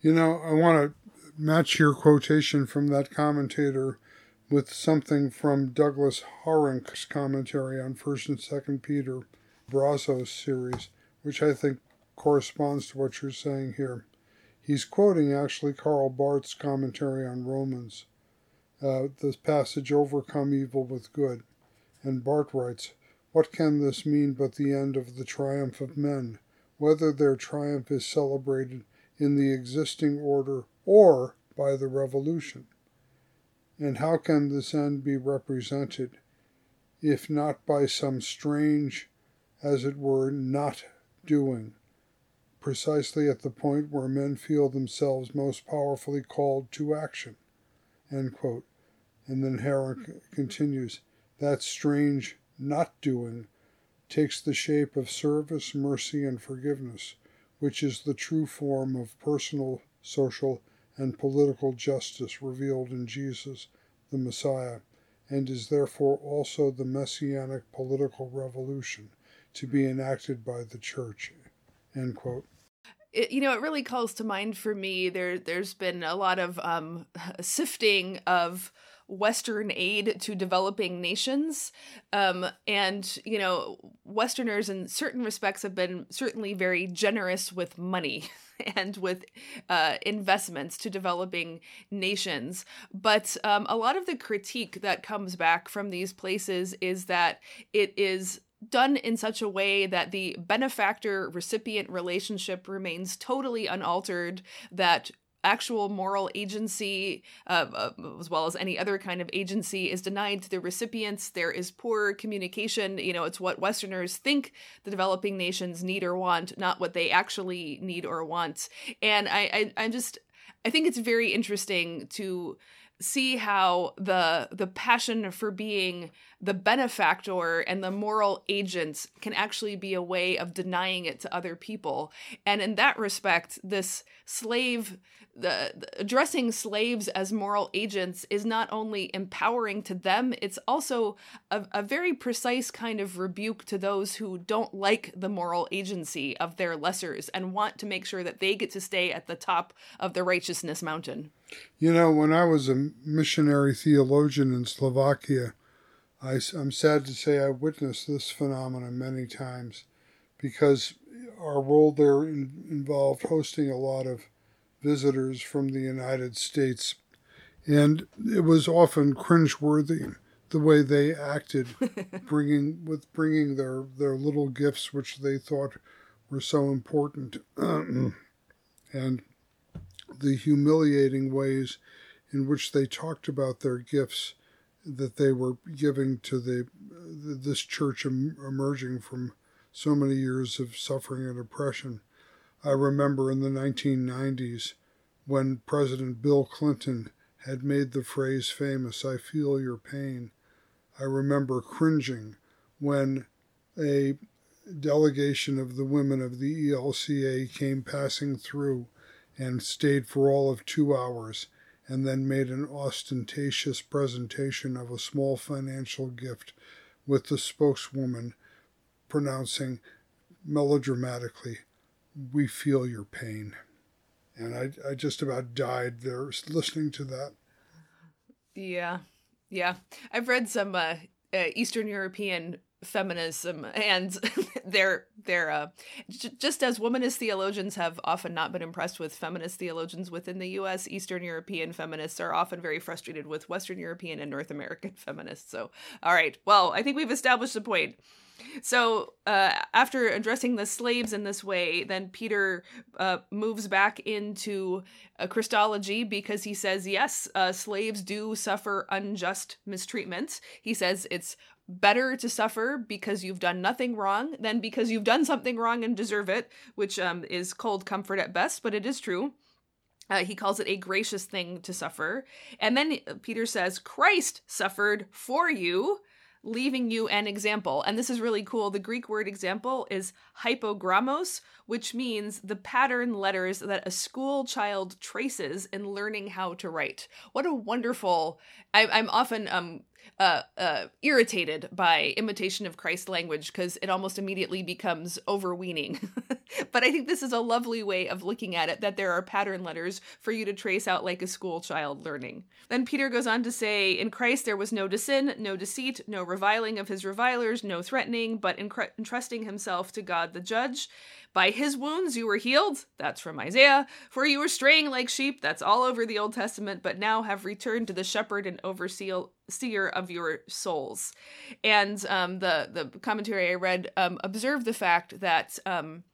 You know, I want to match your quotation from that commentator with something from Douglas Harink's commentary on 1st and 2nd Peter, Brazos series, which I think corresponds to what you're saying here. He's quoting actually Karl Barth's commentary on Romans, uh, the passage, Overcome evil with good. And Barth writes, What can this mean but the end of the triumph of men, whether their triumph is celebrated in the existing order or by the revolution? And how can this end be represented if not by some strange, as it were, not doing, precisely at the point where men feel themselves most powerfully called to action. And then Harink continues, that strange not doing takes the shape of service, mercy, and forgiveness, which is the true form of personal, social, and political justice revealed in Jesus, the Messiah, and is therefore also the messianic political revolution to be enacted by the church. End quote. It, you know, it really calls to mind for me. There, there's been a lot of um, sifting of Western aid to developing nations. Um, and, you know, Westerners in certain respects have been certainly very generous with money and with uh, investments to developing nations. But um, a lot of the critique that comes back from these places is that it is done in such a way that the benefactor recipient relationship remains totally unaltered, that actual moral agency, uh, uh, as well as any other kind of agency, is denied to the recipients. There is poor communication. You know, it's what Westerners think the developing nations need or want, not what they actually need or want. And I, I I'm just, I think it's very interesting to see how the the passion for being the benefactor and the moral agent can actually be a way of denying it to other people. And in that respect this slave the, the, addressing slaves as moral agents is not only empowering to them it's also a, a very precise kind of rebuke to those who don't like the moral agency of their lessers and want to make sure that they get to stay at the top of the righteousness mountain. You know when i was a missionary theologian in slovakia I, i'm sad to say i witnessed this phenomenon many times because our role there in, involved hosting a lot of visitors from the United States, and it was often cringeworthy the way they acted, bringing with bringing their their little gifts which they thought were so important, and the humiliating ways in which they talked about their gifts that they were giving to the this church emerging from so many years of suffering and oppression. I remember in the 1990s when President Bill Clinton had made the phrase famous, I feel your pain. I remember cringing when a delegation of the women of the ELCA came passing through and stayed for all of two hours and then made an ostentatious presentation of a small financial gift with the spokeswoman pronouncing melodramatically, we feel your pain. And I, I just about died there listening to that. Yeah. Yeah. I've read some uh, uh, Eastern European feminism and they're they're uh, j- just as womanist theologians have often not been impressed with feminist theologians within the US Eastern European feminists are often very frustrated with Western European and North American feminists. So all right. Well I think we've established the point. So uh, after addressing the slaves in this way, then Peter uh, moves back into uh, Christology because he says, yes, uh, slaves do suffer unjust mistreatment. He says it's better to suffer because you've done nothing wrong than because you've done something wrong and deserve it, which um, is cold comfort at best, but it is true. Uh, he calls it a gracious thing to suffer. And then Peter says, Christ suffered for you leaving you an example. And this is really cool. The Greek word example is hypogrammos, which means the pattern letters that a school child traces in learning how to write. What a wonderful! I, I'm often um uh, uh, irritated by imitation of Christ language because it almost immediately becomes overweening. but I think this is a lovely way of looking at it that there are pattern letters for you to trace out like a school child learning. Then Peter goes on to say, In Christ there was no sin, no deceit, no reviling of his revilers, no threatening, but entrusting himself to God the judge. By his wounds you were healed. That's from Isaiah. For you were straying like sheep. That's all over the Old Testament, but now have returned to the shepherd and overseer of your souls. And um, the the commentary I read um, observed the fact that. Um,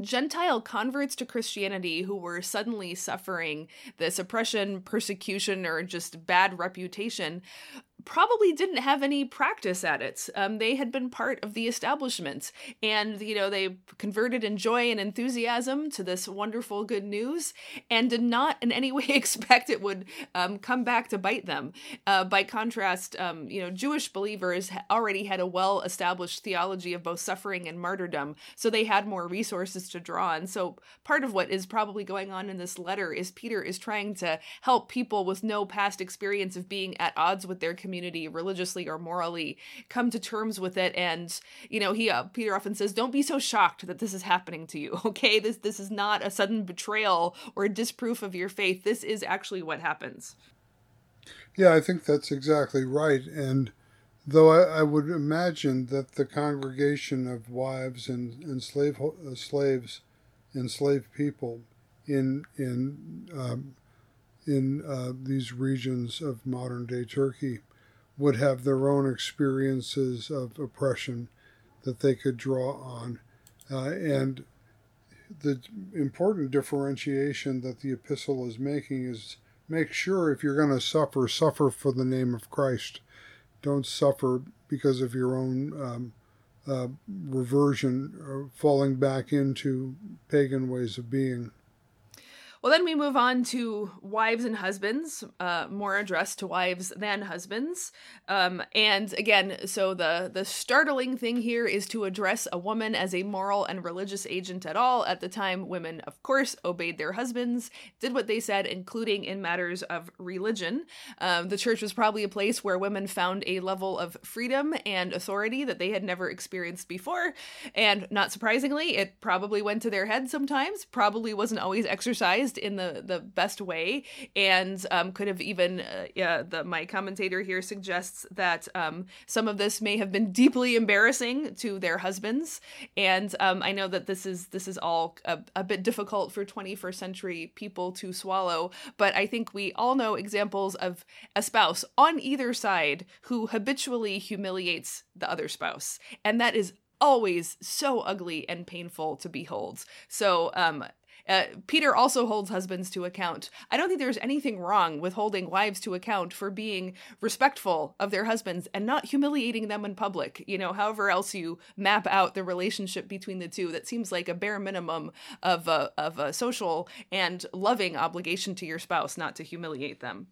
Gentile converts to Christianity who were suddenly suffering this oppression, persecution, or just bad reputation probably didn't have any practice at it. Um, they had been part of the establishment, and you know they converted in joy and enthusiasm to this wonderful good news, and did not in any way expect it would um, come back to bite them. Uh, by contrast, um, you know Jewish believers already had a well-established theology of both suffering and martyrdom, so they had more resources to draw on. So part of what is probably going on in this letter is Peter is trying to help people with no past experience of being at odds with their community community religiously or morally come to terms with it. And you know he uh, peter often says don't be so shocked that this is happening to you okay? This this is not a sudden betrayal or a disproof of your faith. This is actually what happens. Yeah i think that's exactly right. And though i, I would imagine that the congregation of wives and, and slave, uh, slaves enslaved people in in um, in uh, these regions of modern day Turkey would have their own experiences of oppression that they could draw on. Uh, and the important differentiation that the epistle is making is make sure if you're going to suffer, suffer for the name of Christ. Don't suffer because of your own um, uh, reversion or falling back into pagan ways of being. Well, then we move on to wives and husbands, uh, more addressed to wives than husbands. Um, and again, so the the startling thing here is to address a woman as a moral and religious agent at all. At the time, women, of course, obeyed their husbands, did what they said, including in matters of religion. Um, the church was probably a place where women found a level of freedom and authority that they had never experienced before. And not surprisingly, it probably went to their head sometimes. Probably wasn't always exercised in the the best way, and um, could have even uh, yeah. The my commentator here suggests that um, some of this may have been deeply embarrassing to their husbands, and um, I know that this is this is all a, a bit difficult for 21st century people to swallow, but I think we all know examples of a spouse on either side who habitually humiliates the other spouse, and that is always so ugly and painful to behold. So, um, uh, Peter also holds husbands to account. I don't think there's anything wrong with holding wives to account for being respectful of their husbands and not humiliating them in public. You know, however else you map out the relationship between the two, that seems like a bare minimum of a, of a social and loving obligation to your spouse, not to humiliate them.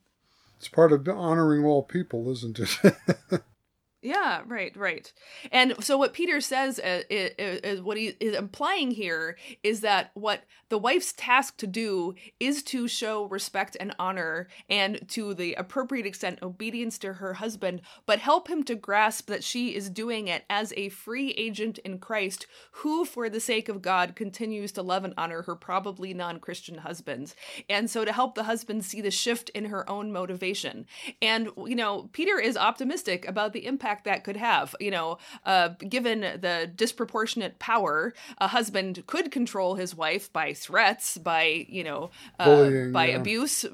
It's part of honoring all people, isn't it? Yeah, right, right. And so what Peter says uh, is, is, is, what he is implying here is that what the wife's task to do is to show respect and honor and to the appropriate extent obedience to her husband, but help him to grasp that she is doing it as a free agent in Christ who for the sake of God continues to love and honor her probably non-Christian husbands. And so to help the husband see the shift in her own motivation. And you know, Peter is optimistic about the impact impact that could have. You know, uh, given the disproportionate power, a husband could control his wife by threats, by you know, uh, Bullying, by yeah. abuse,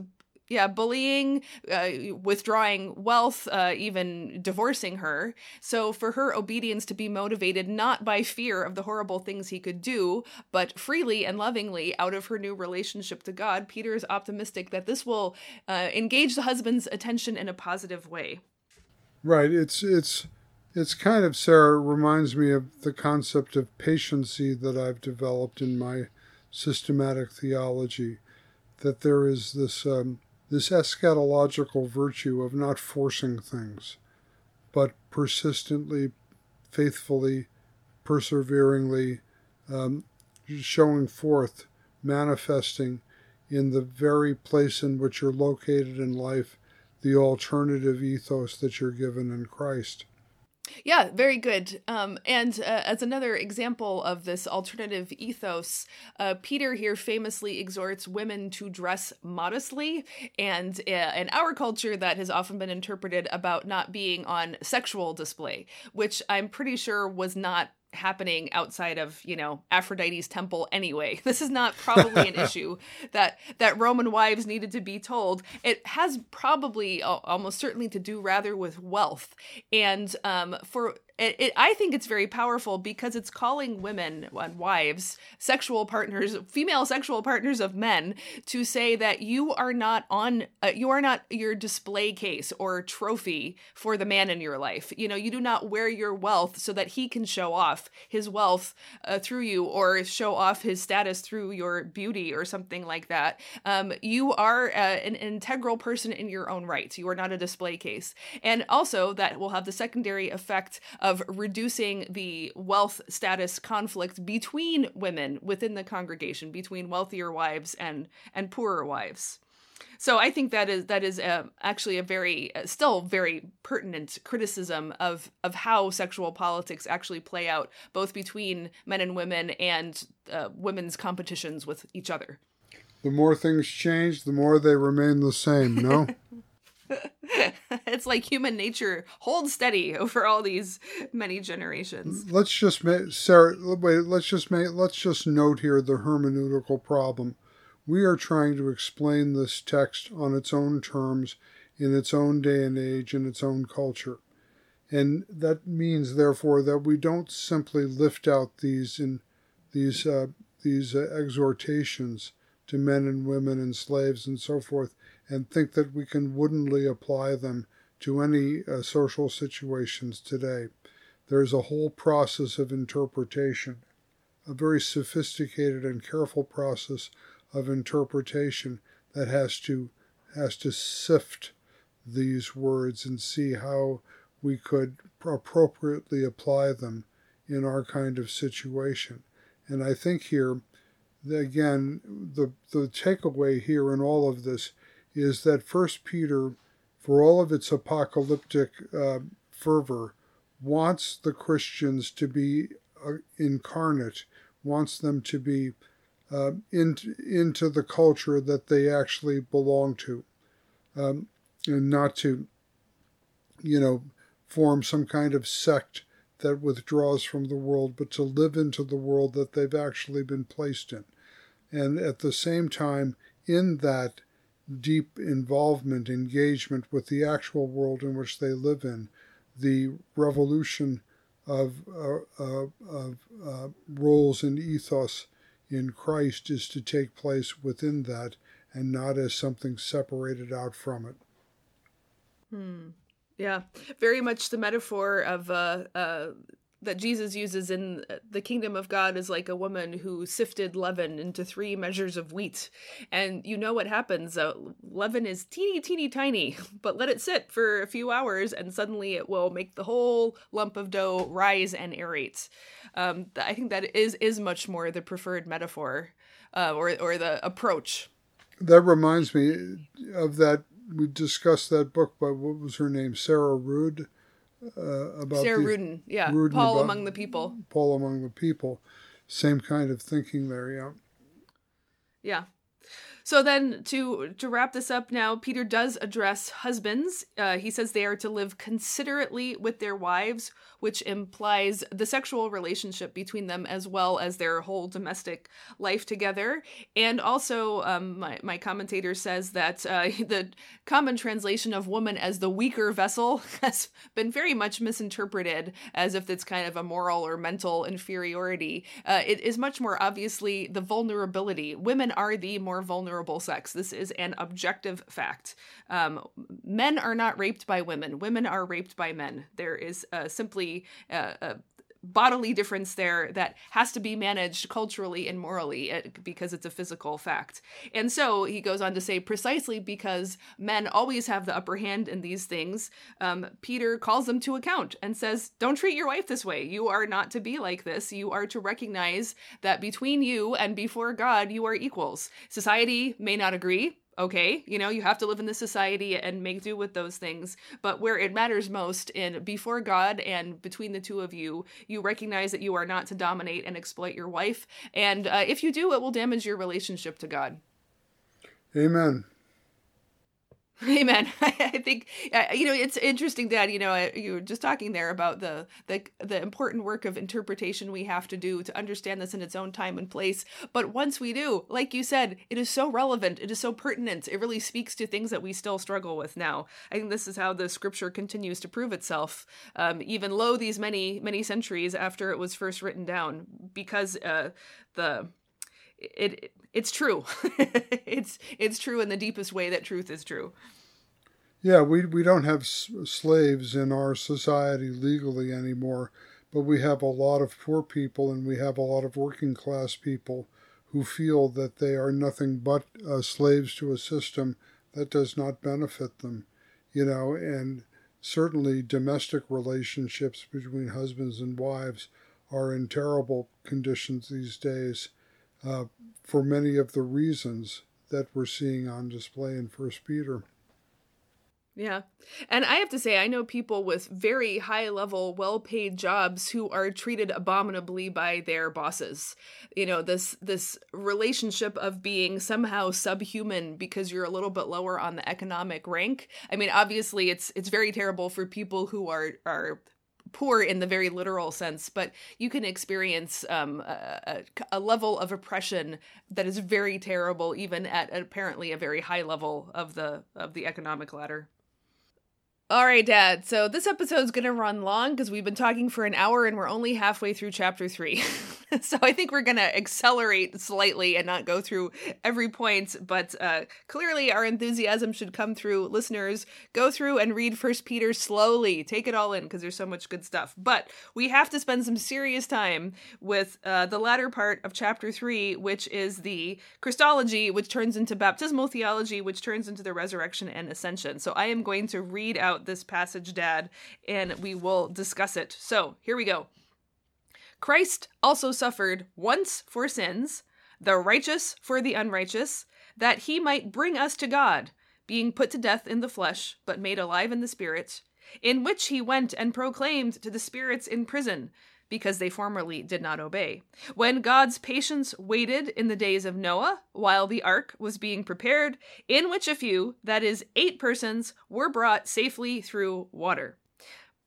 yeah, bullying, uh, withdrawing wealth, uh, even divorcing her. So, for her obedience to be motivated not by fear of the horrible things he could do, but freely and lovingly out of her new relationship to God, Peter is optimistic that this will uh, engage the husband's attention in a positive way. Right. It's it's it's kind of Sarah reminds me of the concept of patiency that I've developed in my systematic theology. That there is this um, this eschatological virtue of not forcing things, but persistently, faithfully, perseveringly um, showing forth, manifesting in the very place in which you're located in life the alternative ethos that you're given in Christ. Yeah, very good. Um, and uh, as another example of this alternative ethos, uh, Peter here famously exhorts women to dress modestly. And uh, in our culture, that has often been interpreted about not being on sexual display, which I'm pretty sure was not happening outside of you know Aphrodite's temple anyway. This is not probably an issue that that Roman wives needed to be told. It has probably almost certainly to do rather with wealth and um, for it, it, I think it's very powerful because it's calling women and wives, sexual partners, female sexual partners of men, to say that you are not on, uh, you are not your display case or trophy for the man in your life. You know, you do not wear your wealth so that he can show off his wealth uh, through you or show off his status through your beauty or something like that. Um, you are uh, an integral person in your own right. You are not a display case, and also that will have the secondary effect of reducing the wealth status conflict between women within the congregation, between wealthier wives and and poorer wives. So I think that is that is uh, actually a very uh, still very pertinent criticism of of how sexual politics actually play out both between men and women and uh, women's competitions with each other. The more things change, the more they remain the same. No. it's like human nature holds steady over all these many generations. Let's just make Sarah. Wait. Let's just make. Let's just note here the hermeneutical problem. We are trying to explain this text on its own terms, in its own day and age, in its own culture, and that means, therefore, that we don't simply lift out these in these uh, these uh, exhortations to men and women and slaves and so forth and think that we can woodenly apply them to any uh, social situations today. There's a whole process of interpretation, a very sophisticated and careful process of interpretation that has to has to sift these words and see how we could appropriately apply them in our kind of situation. And I think here, again, the the takeaway here in all of this is that First Peter, for all of its apocalyptic uh, fervor, wants the Christians to be uh, incarnate, wants them to be uh, in, into the culture that they actually belong to, um, and not to, you know, form some kind of sect that withdraws from the world, but to live into the world that they've actually been placed in. And at the same time, in that, deep involvement, engagement with the actual world in which they live in, the revolution of, uh, uh, of uh, roles and ethos in Christ is to take place within that and not as something separated out from it. Hmm. Yeah, very much the metaphor of uh, uh, that Jesus uses in the kingdom of God is like a woman who sifted leaven into three measures of wheat. And you know what happens. Uh, leaven is teeny, teeny, tiny, but let it sit for a few hours and suddenly it will make the whole lump of dough rise and aerate. Um, I think that is, is much more the preferred metaphor uh, or, or the approach. That reminds me of that. We discussed that book by what was her name? Sarah Rude uh, about Sarah the, Ruden, yeah, Ruden Paul among the people. Paul among the people, same kind of thinking there, yeah. Yeah. So then, to to wrap this up now, Peter does address husbands. Uh, he says they are to live considerately with their wives, which implies the sexual relationship between them as well as their whole domestic life together. And also, um, my my commentator says that uh, the common translation of woman as the weaker vessel has been very much misinterpreted as if it's kind of a moral or mental inferiority. Uh, it is much more obviously the vulnerability. Women are the more vulnerable vulnerable sex. This is an objective fact. Um, men are not raped by women, women are raped by men. There is uh, simply uh, a bodily difference there that has to be managed culturally and morally uh, because it's a physical fact. And so he goes on to say, precisely because men always have the upper hand in these things, um, Peter calls them to account and says, Don't treat your wife this way. You are not to be like this. You are to recognize that between you and before God, you are equals. Society may not agree okay you know you have to live in this society and make do with those things. But where it matters most in before god and between the two of you you recognize that you are not to dominate and exploit your wife. And uh, if you do it will damage your relationship to god. Amen Amen. I think you know it's interesting, Dad. You know, you were just talking there about the the the important work of interpretation we have to do to understand this in its own time and place. But once we do, like you said, it is so relevant. It is so pertinent. It really speaks to things that we still struggle with now. I think this is how the Scripture continues to prove itself, um, even lo these many many centuries after it was first written down, because uh, the it it's true. it's it's true in the deepest way that truth is true. Yeah, we we don't have s- slaves in our society legally anymore, but we have a lot of poor people and we have a lot of working class people who feel that they are nothing but uh, slaves to a system that does not benefit them, you know, and certainly domestic relationships between husbands and wives are in terrible conditions these days uh, for many of the reasons that we're seeing on display in First Peter. Yeah. And I have to say, I know people with very high level, well paid jobs who are treated abominably by their bosses. You know, this this relationship of being somehow subhuman because you're a little bit lower on the economic rank. I mean, obviously it's it's very terrible for people who are are poor in the very literal sense, but you can experience um, a, a, level of oppression that is very terrible, even at apparently a very high level of the of the economic ladder. All right, Dad. So this episode's going to run long because we've been talking for an hour and we're only halfway through chapter three. so I think we're going to accelerate slightly and not go through every point. But uh, clearly, our enthusiasm should come through. Listeners, go through and read First Peter slowly. Take it all in because there's so much good stuff. But we have to spend some serious time with uh, the latter part of chapter three, which is the Christology, which turns into baptismal theology, which turns into the resurrection and ascension. So I am going to read out about this passage, Dad, and we will discuss it. So here we go. Christ also suffered once for sins, the righteous for the unrighteous, that he might bring us to God, being put to death in the flesh, but made alive in the spirit, in which he went and proclaimed to the spirits in prison because they formerly did not obey. When God's patience waited in the days of Noah, while the ark was being prepared, in which a few, that is, eight persons, were brought safely through water.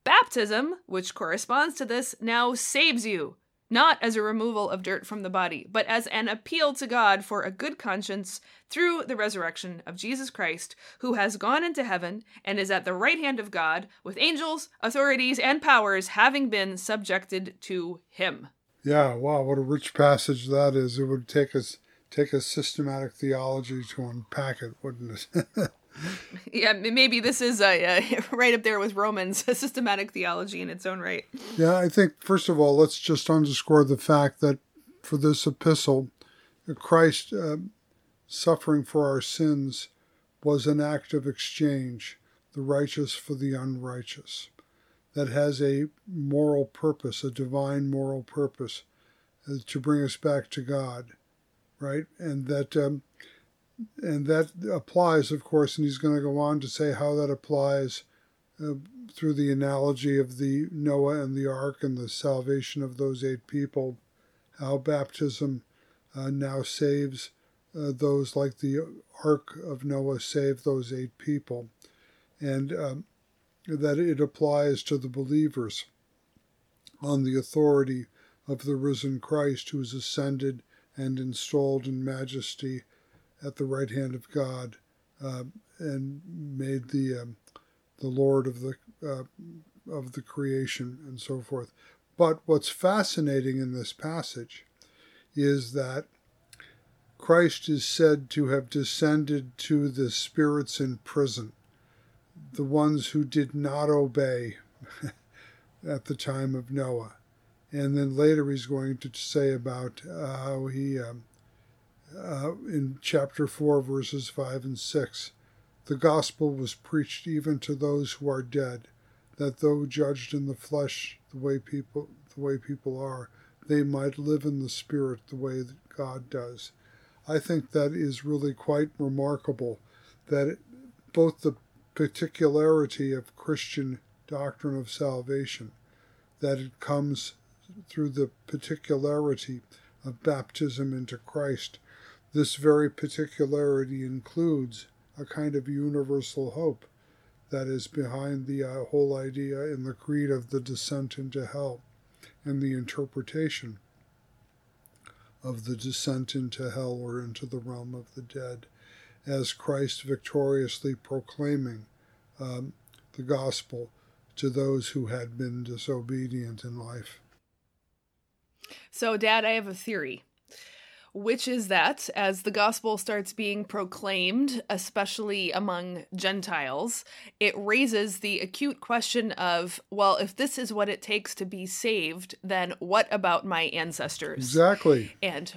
Baptism, which corresponds to this, now saves you not as a removal of dirt from the body, but as an appeal to God for a good conscience through the resurrection of Jesus Christ, who has gone into heaven and is at the right hand of God, with angels, authorities, and powers having been subjected to him. Yeah, wow, what a rich passage that is. It would take us take a systematic theology to unpack it, wouldn't it? yeah, maybe this is uh, right up there with Romans, a systematic theology in its own right. Yeah, I think, first of all, let's just underscore the fact that for this epistle, Christ uh, suffering for our sins was an act of exchange, the righteous for the unrighteous, that has a moral purpose, a divine moral purpose, uh, to bring us back to God, right? And that. Um, and that applies, of course, and he's going to go on to say how that applies uh, through the analogy of the Noah and the ark and the salvation of those eight people, how baptism uh, now saves uh, those like the ark of Noah saved those eight people, and um, that it applies to the believers on the authority of the risen Christ who is ascended and installed in majesty at the right hand of God uh, and made the um, the Lord of the uh, of the creation and so forth. But what's fascinating in this passage is that Christ is said to have descended to the spirits in prison, the ones who did not obey at the time of Noah. And then later he's going to say about how he um, uh, in chapter 4, verses 5 and 6. The gospel was preached even to those who are dead, that though judged in the flesh the way people the way people are, they might live in the spirit the way that God does. I think that is really quite remarkable that it, both the particularity of Christian doctrine of salvation, that it comes through the particularity of baptism into Christ, this very particularity includes a kind of universal hope that is behind the uh, whole idea in the creed of the descent into hell and the interpretation of the descent into hell or into the realm of the dead as Christ victoriously proclaiming um, the gospel to those who had been disobedient in life. So, Dad, I have a theory which is that as the gospel starts being proclaimed, especially among Gentiles, it raises the acute question of, well, if this is what it takes to be saved, then what about my ancestors? Exactly. And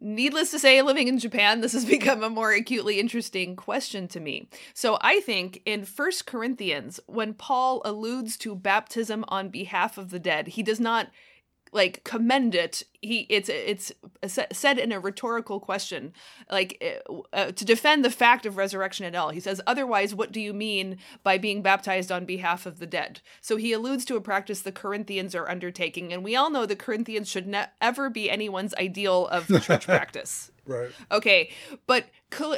needless to say, living in Japan, this has become a more acutely interesting question to me. So I think in First Corinthians, when Paul alludes to baptism on behalf of the dead, he does not like commend it he it's it's said in a rhetorical question like uh, uh, to defend the fact of resurrection at all he says otherwise what do you mean by being baptized on behalf of the dead so he alludes to a practice the corinthians are undertaking and we all know the corinthians should never be anyone's ideal of church practice Right. Okay, but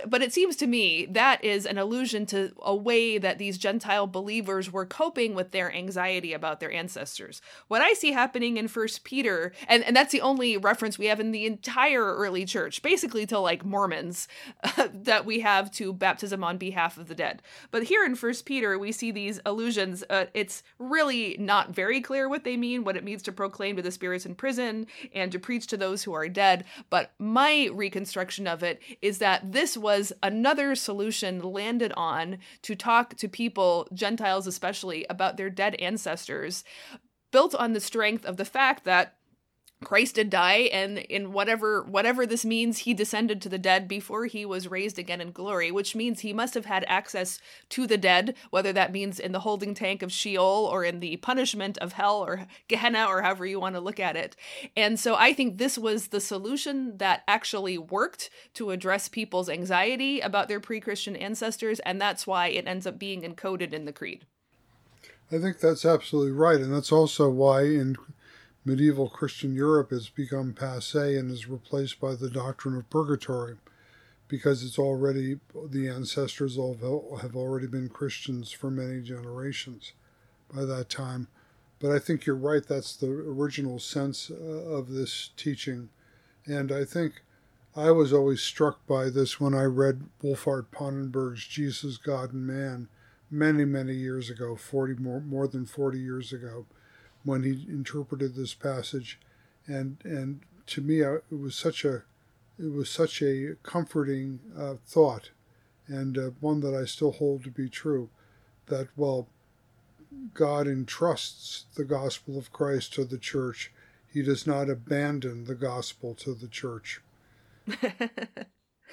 but it seems to me that is an allusion to a way that these Gentile believers were coping with their anxiety about their ancestors. What I see happening in First Peter, and, and that's the only reference we have in the entire early church, basically to like Mormons, uh, that we have to baptism on behalf of the dead. But here in First Peter, we see these allusions. Uh, it's really not very clear what they mean, what it means to proclaim to the spirits in prison and to preach to those who are dead. But my reconstruction of it is that this was another solution landed on to talk to people, Gentiles especially, about their dead ancestors, built on the strength of the fact that Christ did die, and in whatever whatever this means, he descended to the dead before he was raised again in glory, which means he must have had access to the dead, whether that means in the holding tank of Sheol or in the punishment of hell or Gehenna or however you want to look at it. And so I think this was the solution that actually worked to address people's anxiety about their pre-Christian ancestors, and that's why it ends up being encoded in the creed. I think that's absolutely right, and that's also why in medieval Christian Europe has become passe and is replaced by the doctrine of purgatory because it's already the ancestors have already been Christians for many generations by that time. But I think you're right, that's the original sense uh, of this teaching. And I think I was always struck by this when I read Wolfhart Pannenberg's Jesus, God, and Man many, many years ago, 40 more, more than 40 years ago when he interpreted this passage, and and to me it was such a it was such a comforting uh, thought, and uh, one that I still hold to be true, that well, God entrusts the gospel of Christ to the church. He does not abandon the gospel to the church.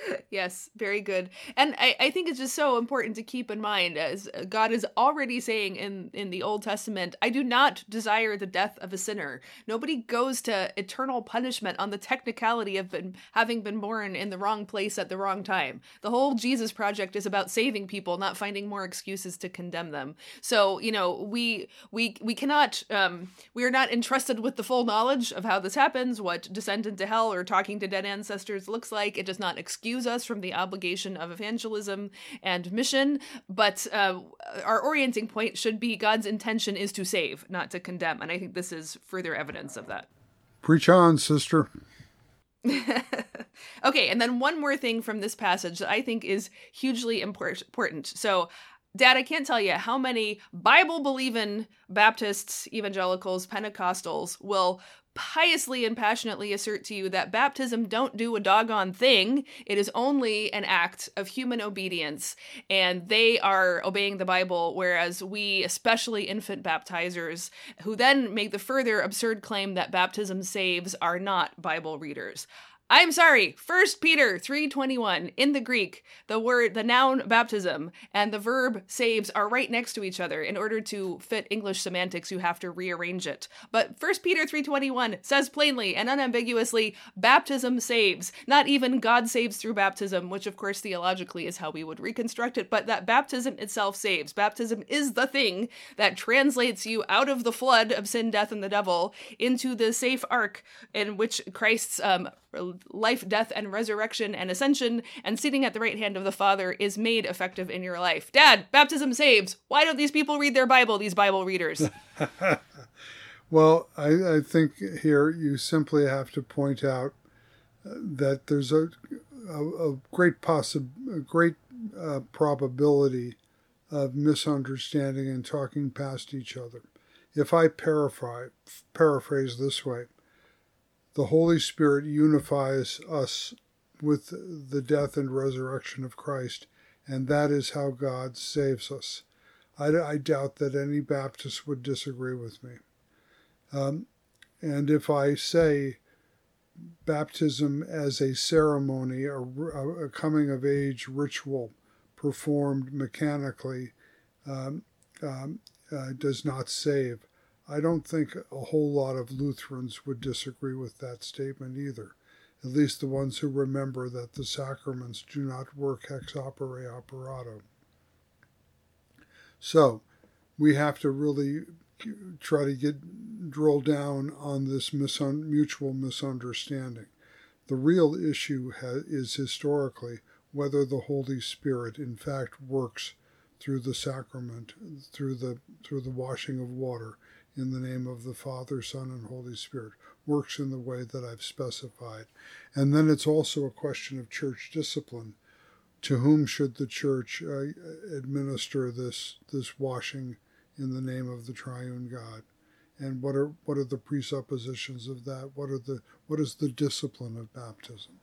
yes, very good. And I, I think it's just so important to keep in mind as God is already saying in, in the Old Testament, I do not desire the death of a sinner. Nobody goes to eternal punishment on the technicality of been, having been born in the wrong place at the wrong time. The whole Jesus project is about saving people, not finding more excuses to condemn them. So, you know, we we we cannot um we are not entrusted with the full knowledge of how this happens, what descent into hell or talking to dead ancestors looks like. It does not excuse excuse us from the obligation of evangelism and mission, but uh, our orienting point should be God's intention is to save, not to condemn. And I think this is further evidence of that. Preach on, sister. okay, and then one more thing from this passage that I think is hugely important. So, Dad, I can't tell you how many Bible believing Baptists, evangelicals, Pentecostals will piously and passionately assert to you that baptism don't do a doggone thing. It is only an act of human obedience, and they are obeying the Bible, whereas we, especially infant baptizers, who then make the further absurd claim that baptism saves, are not Bible readers. I'm sorry. First Peter 3:21 in the Greek, the word the noun baptism and the verb saves are right next to each other. In order to fit English semantics, you have to rearrange it. But First Peter 3:21 says plainly and unambiguously, baptism saves. Not even God saves through baptism, which of course theologically is how we would reconstruct it, but that baptism itself saves. Baptism is the thing that translates you out of the flood of sin, death and the devil into the safe ark in which Christ's um, life, death, and resurrection and ascension and sitting at the right hand of the Father is made effective in your life. Dad, baptism saves. Why don't these people read their Bible, these Bible readers? well, I, I, think here you simply have to point out uh, that there's a, a, a great possi- a great uh, probability of misunderstanding and talking past each other. If I paraphrase, paraphrase this way, the Holy Spirit unifies us with the death and resurrection of Christ, and that is how God saves us. I, I doubt that any Baptist would disagree with me. Um, and if I say baptism as a ceremony, a, a coming of age ritual performed mechanically, um, um, uh, does not save, I don't think a whole lot of Lutherans would disagree with that statement either, at least the ones who remember that the sacraments do not work ex opere operato. So, we have to really try to get drill down on this mutual misunderstanding. The real issue ha- is historically whether the Holy Spirit in fact works through the sacrament, through the through the washing of water, in the name of the Father, Son, and Holy Spirit works in the way that I've specified. And then it's also a question of church discipline. To whom should the church uh, administer this this washing in the name of the triune God? And what are what are the presuppositions of that? What are the what is the discipline of baptism?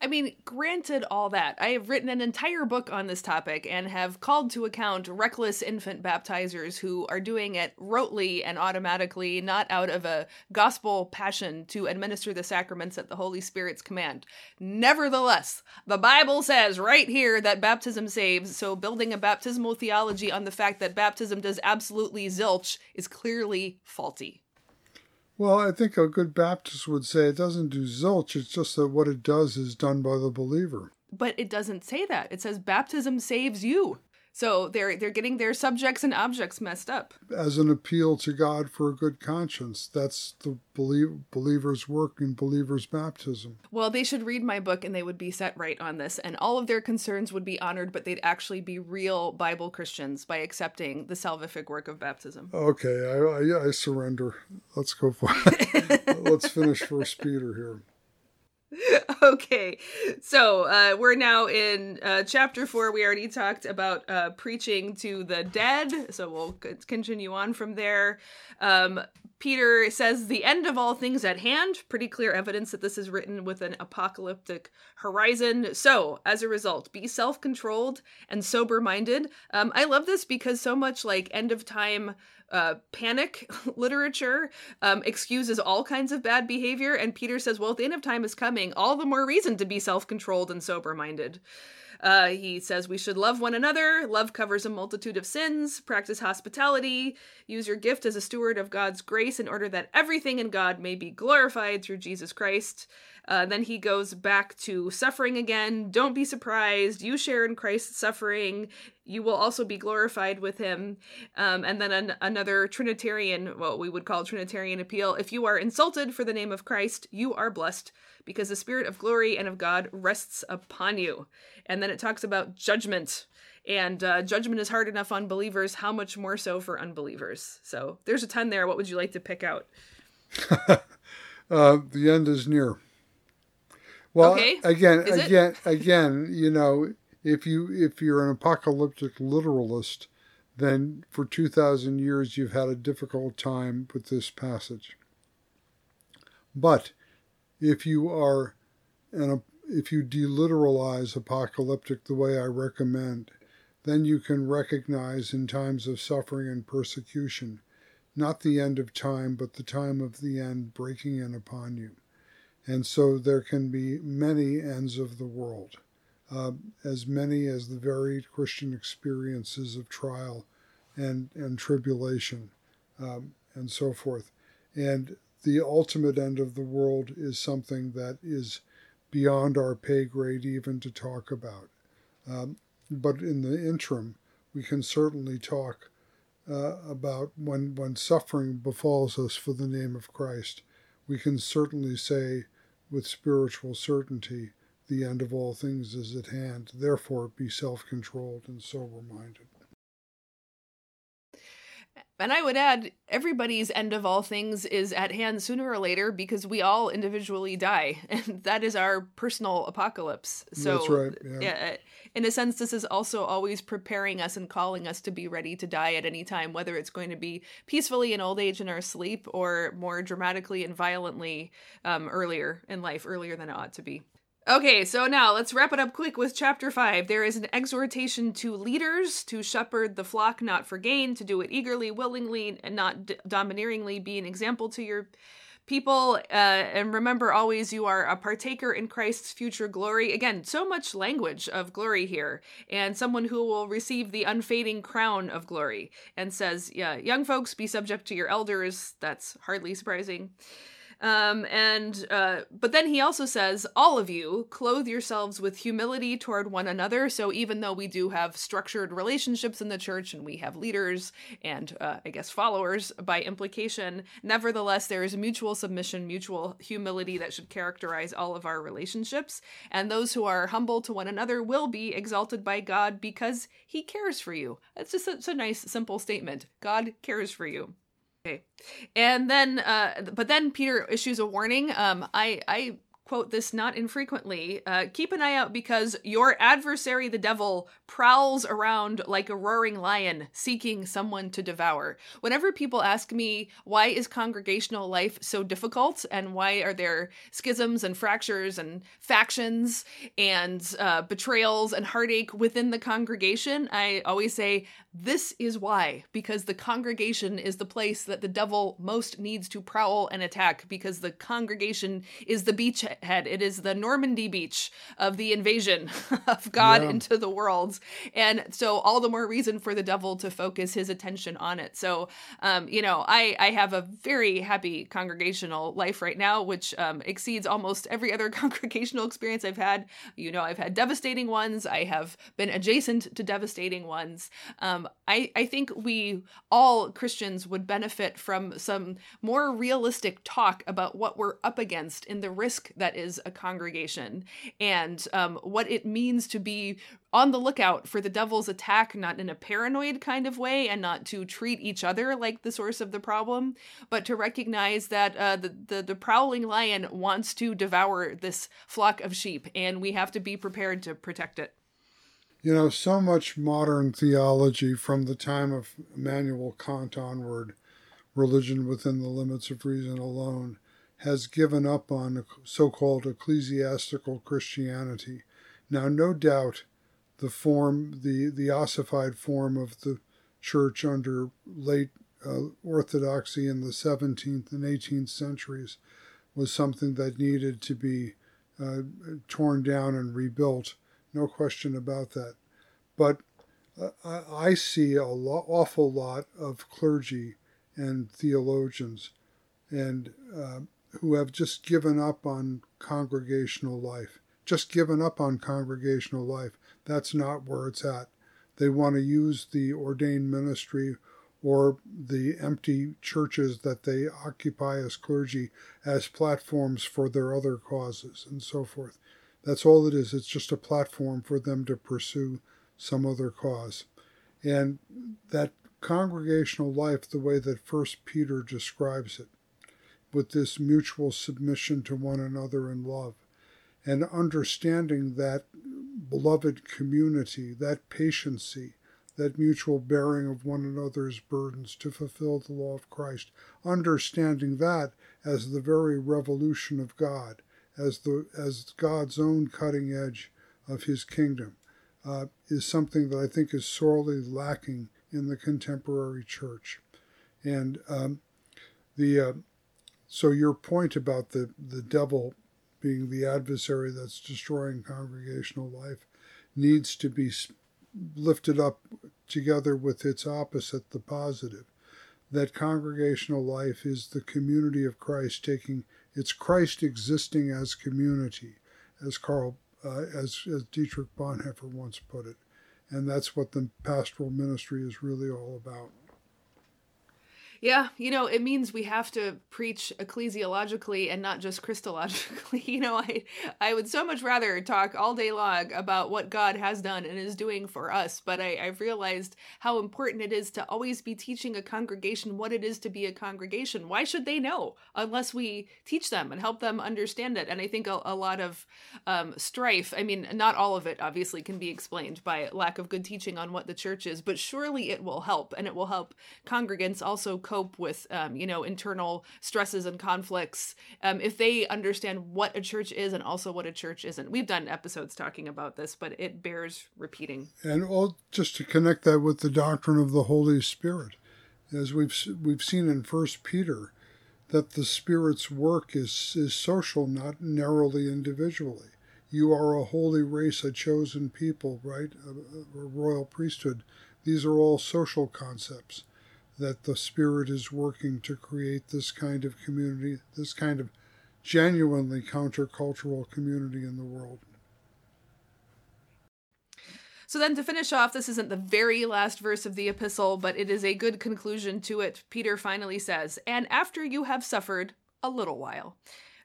I mean, granted all that, I have written an entire book on this topic and have called to account reckless infant baptizers who are doing it rotely and automatically, not out of a gospel passion to administer the sacraments at the Holy Spirit's command. Nevertheless, the Bible says right here that baptism saves, so building a baptismal theology on the fact that baptism does absolutely zilch is clearly faulty. Well, I think a good Baptist would say it doesn't do zilch. It's just that what it does is done by the believer. But it doesn't say that. It says baptism saves you. So they're they're getting their subjects and objects messed up. As an appeal to God for a good conscience, that's the believe, believer's work in believer's baptism. Well, they should read my book and they would be set right on this, and all of their concerns would be honored, but they'd actually be real Bible Christians by accepting the salvific work of baptism. Okay, I, I, I surrender. Let's go for it. Let's finish First Peter here. okay, so uh, we're now in uh, chapter four. We already talked about uh, preaching to the dead, so we'll continue on from there. Um, Peter says the end of all things at hand. Pretty clear evidence that this is written with an apocalyptic horizon. So, as a result, be self controlled and sober minded. Um, I love this because so much like end of time uh, panic literature um, excuses all kinds of bad behavior. And Peter says, well, the end of time is coming, all the more reason to be self controlled and sober minded. Uh, he says we should love one another. Love covers a multitude of sins. Practice hospitality. Use your gift as a steward of God's grace in order that everything in God may be glorified through Jesus Christ. Uh, then he goes back to suffering again. Don't be surprised. You share in Christ's suffering. You will also be glorified with him. Um, and then an- another Trinitarian, what we would call Trinitarian appeal. If you are insulted for the name of Christ, you are blessed because the spirit of glory and of God rests upon you. And then it talks about judgment. And uh, judgment is hard enough on believers. How much more so for unbelievers? So there's a ton there. What would you like to pick out? uh, the end is near. Well, okay. again, Is again, again, you know, if you if you're an apocalyptic literalist, then for two thousand years you've had a difficult time with this passage. But if you are an if you deliteralize apocalyptic the way I recommend, then you can recognize in times of suffering and persecution, not the end of time, but the time of the end breaking in upon you. And so there can be many ends of the world, uh, as many as the varied Christian experiences of trial and, and tribulation um, and so forth. And the ultimate end of the world is something that is beyond our pay grade even to talk about. Um, but in the interim, we can certainly talk uh, about when, when suffering befalls us for the name of Christ we can certainly say with spiritual certainty, the end of all things is at hand. Therefore, be self controlled and sober minded. And I would add, everybody's end of all things is at hand sooner or later because we all individually die, and that is our personal apocalypse. So, That's right. Yeah. Yeah. uh, in a sense, this is also always preparing us and calling us to be ready to die at any time, whether it's going to be peacefully in old age in our sleep or more dramatically and violently um, earlier in life, earlier than it ought to be. Okay, so now let's wrap it up quick with chapter 5. There is an exhortation to leaders to shepherd the flock not for gain, to do it eagerly, willingly, and not d- domineeringly, be an example to your people. Uh, and remember always, you are a partaker in Christ's future glory. Again, so much language of glory here, and someone who will receive the unfading crown of glory. And says, yeah, young folks, be subject to your elders. That's hardly surprising. Um, and uh, but then he also says, all of you clothe yourselves with humility toward one another. So even though we do have structured relationships in the church and we have leaders and uh, I guess followers by implication, nevertheless there is mutual submission, mutual humility that should characterize all of our relationships. And those who are humble to one another will be exalted by God because He cares for you. That's just such a nice, simple statement. God cares for you. Okay. And then, uh, but then Peter issues a warning. Um, I, I quote this not infrequently. Uh, keep an eye out because your adversary, the devil, prowls around like a roaring lion seeking someone to devour. Whenever people ask me, why is congregational life so difficult and why are there schisms and fractures and factions and uh, betrayals and heartache within the congregation, I always say, this is why, because the congregation is the place that the devil most needs to prowl and attack, because the congregation is the beachhead. It is the Normandy beach of the invasion of God Yeah. into the world. And so, all the more reason for the devil to focus his attention on it. So, um, you know, I, I have a very happy congregational life right now, which um, exceeds almost every other congregational experience I've had. You know, I've had devastating ones, I have been adjacent to devastating ones. Um, I, I think we all Christians would benefit from some more realistic talk about what we're up against in the risk that is a congregation and um, what it means to be on the lookout for the devil's attack, not in a paranoid kind of way, and not to treat each other like the source of the problem, but to recognize that uh, the, the the prowling lion wants to devour this flock of sheep, and we have to be prepared to protect it. You know, so much modern theology from the time of Immanuel Kant onward, religion within the limits of reason alone, has given up on so called ecclesiastical Christianity. Now, no doubt the form, the, the ossified form of the church under late uh, orthodoxy in the 17th and 18th centuries was something that needed to be uh, torn down and rebuilt. No question about that. But uh, I, see a awful lot of clergy and theologians and uh, who have just given up on congregational life. Just given up on congregational life. That's not where it's at. They want to use the ordained ministry or the empty churches that they occupy as clergy as platforms for their other causes and so forth. That's all it is. It's just a platform for them to pursue some other cause. And that congregational life, the way that First Peter describes it, with this mutual submission to one another in love, and understanding that beloved community, that patiency, that mutual bearing of one another's burdens to fulfill the law of Christ, understanding that as the very revolution of God, as the as God's own cutting edge of His kingdom, uh, is something that I think is sorely lacking in the contemporary church, and um, the uh, so your point about the the devil being the adversary that's destroying congregational life needs to be lifted up together with its opposite, the positive. That congregational life is the community of Christ taking it's Christ existing as community, as Karl uh, as, as Dietrich Bonhoeffer once put it, and that's what the pastoral ministry is really all about. Yeah, you know, it means we have to preach ecclesiologically and not just Christologically. You know, I I would so much rather talk all day long about what God has done and is doing for us, but I, I've realized how important it is to always be teaching a congregation what it is to be a congregation. Why should they know unless we teach them and help them understand it? And I think a, a lot of um, strife, I mean, not all of it obviously can be explained by lack of good teaching on what the church is, but surely it will help, and it will help congregants also cope with um, you know internal stresses and conflicts um, if they understand what a church is and also what a church isn't. We've done episodes talking about this but it bears repeating. And all just to connect that with the doctrine of the holy spirit as we've we've seen in first peter that the spirit's work is is social not narrowly individually. You are a holy race a chosen people right? A, a royal priesthood. These are all social concepts that the Spirit is working to create this kind of community, this kind of genuinely countercultural community in the world. So then to finish off, this isn't the very last verse of the epistle, but it is a good conclusion to it. Peter finally says, And after you have suffered a little while,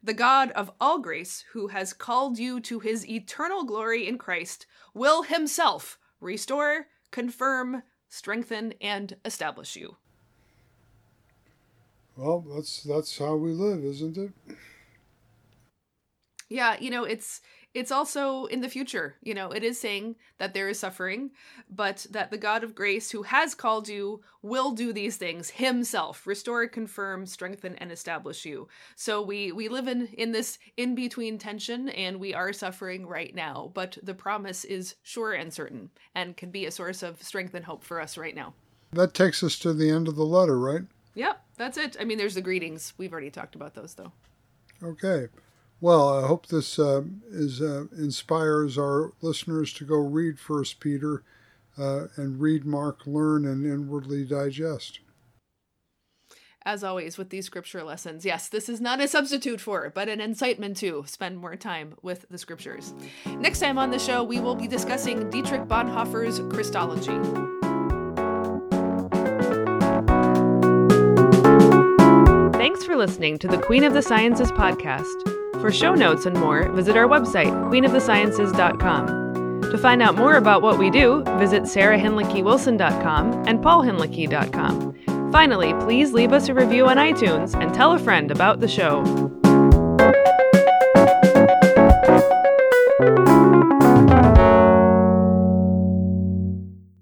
the God of all grace, who has called you to his eternal glory in Christ, will himself restore, confirm, strengthen, and establish you. Well, that's that's how we live, isn't it? Yeah, you know, it's it's also in the future. You know, it is saying that there is suffering, but that the God of grace who has called you will do these things himself, restore, confirm, strengthen and establish you. So we we live in in this in-between tension and we are suffering right now, but the promise is sure and certain and can be a source of strength and hope for us right now. That takes us to the end of the letter, right? Yep, that's it. I mean, there's the greetings. We've already talked about those, though. Okay. Well, I hope this uh, is uh, inspires our listeners to go read First Peter uh, and read Mark, learn, and inwardly digest. As always, with these scripture lessons, yes, this is not a substitute for, but an incitement to spend more time with the scriptures. Next time on the show, we will be discussing Dietrich Bonhoeffer's Christology. For listening to the Queen of the Sciences podcast. For show notes and more, visit our website, queenofthesciences.com. To find out more about what we do, visit sarahhinlickywilson.com and paulhinlicky.com. Finally, please leave us a review on iTunes and tell a friend about the show.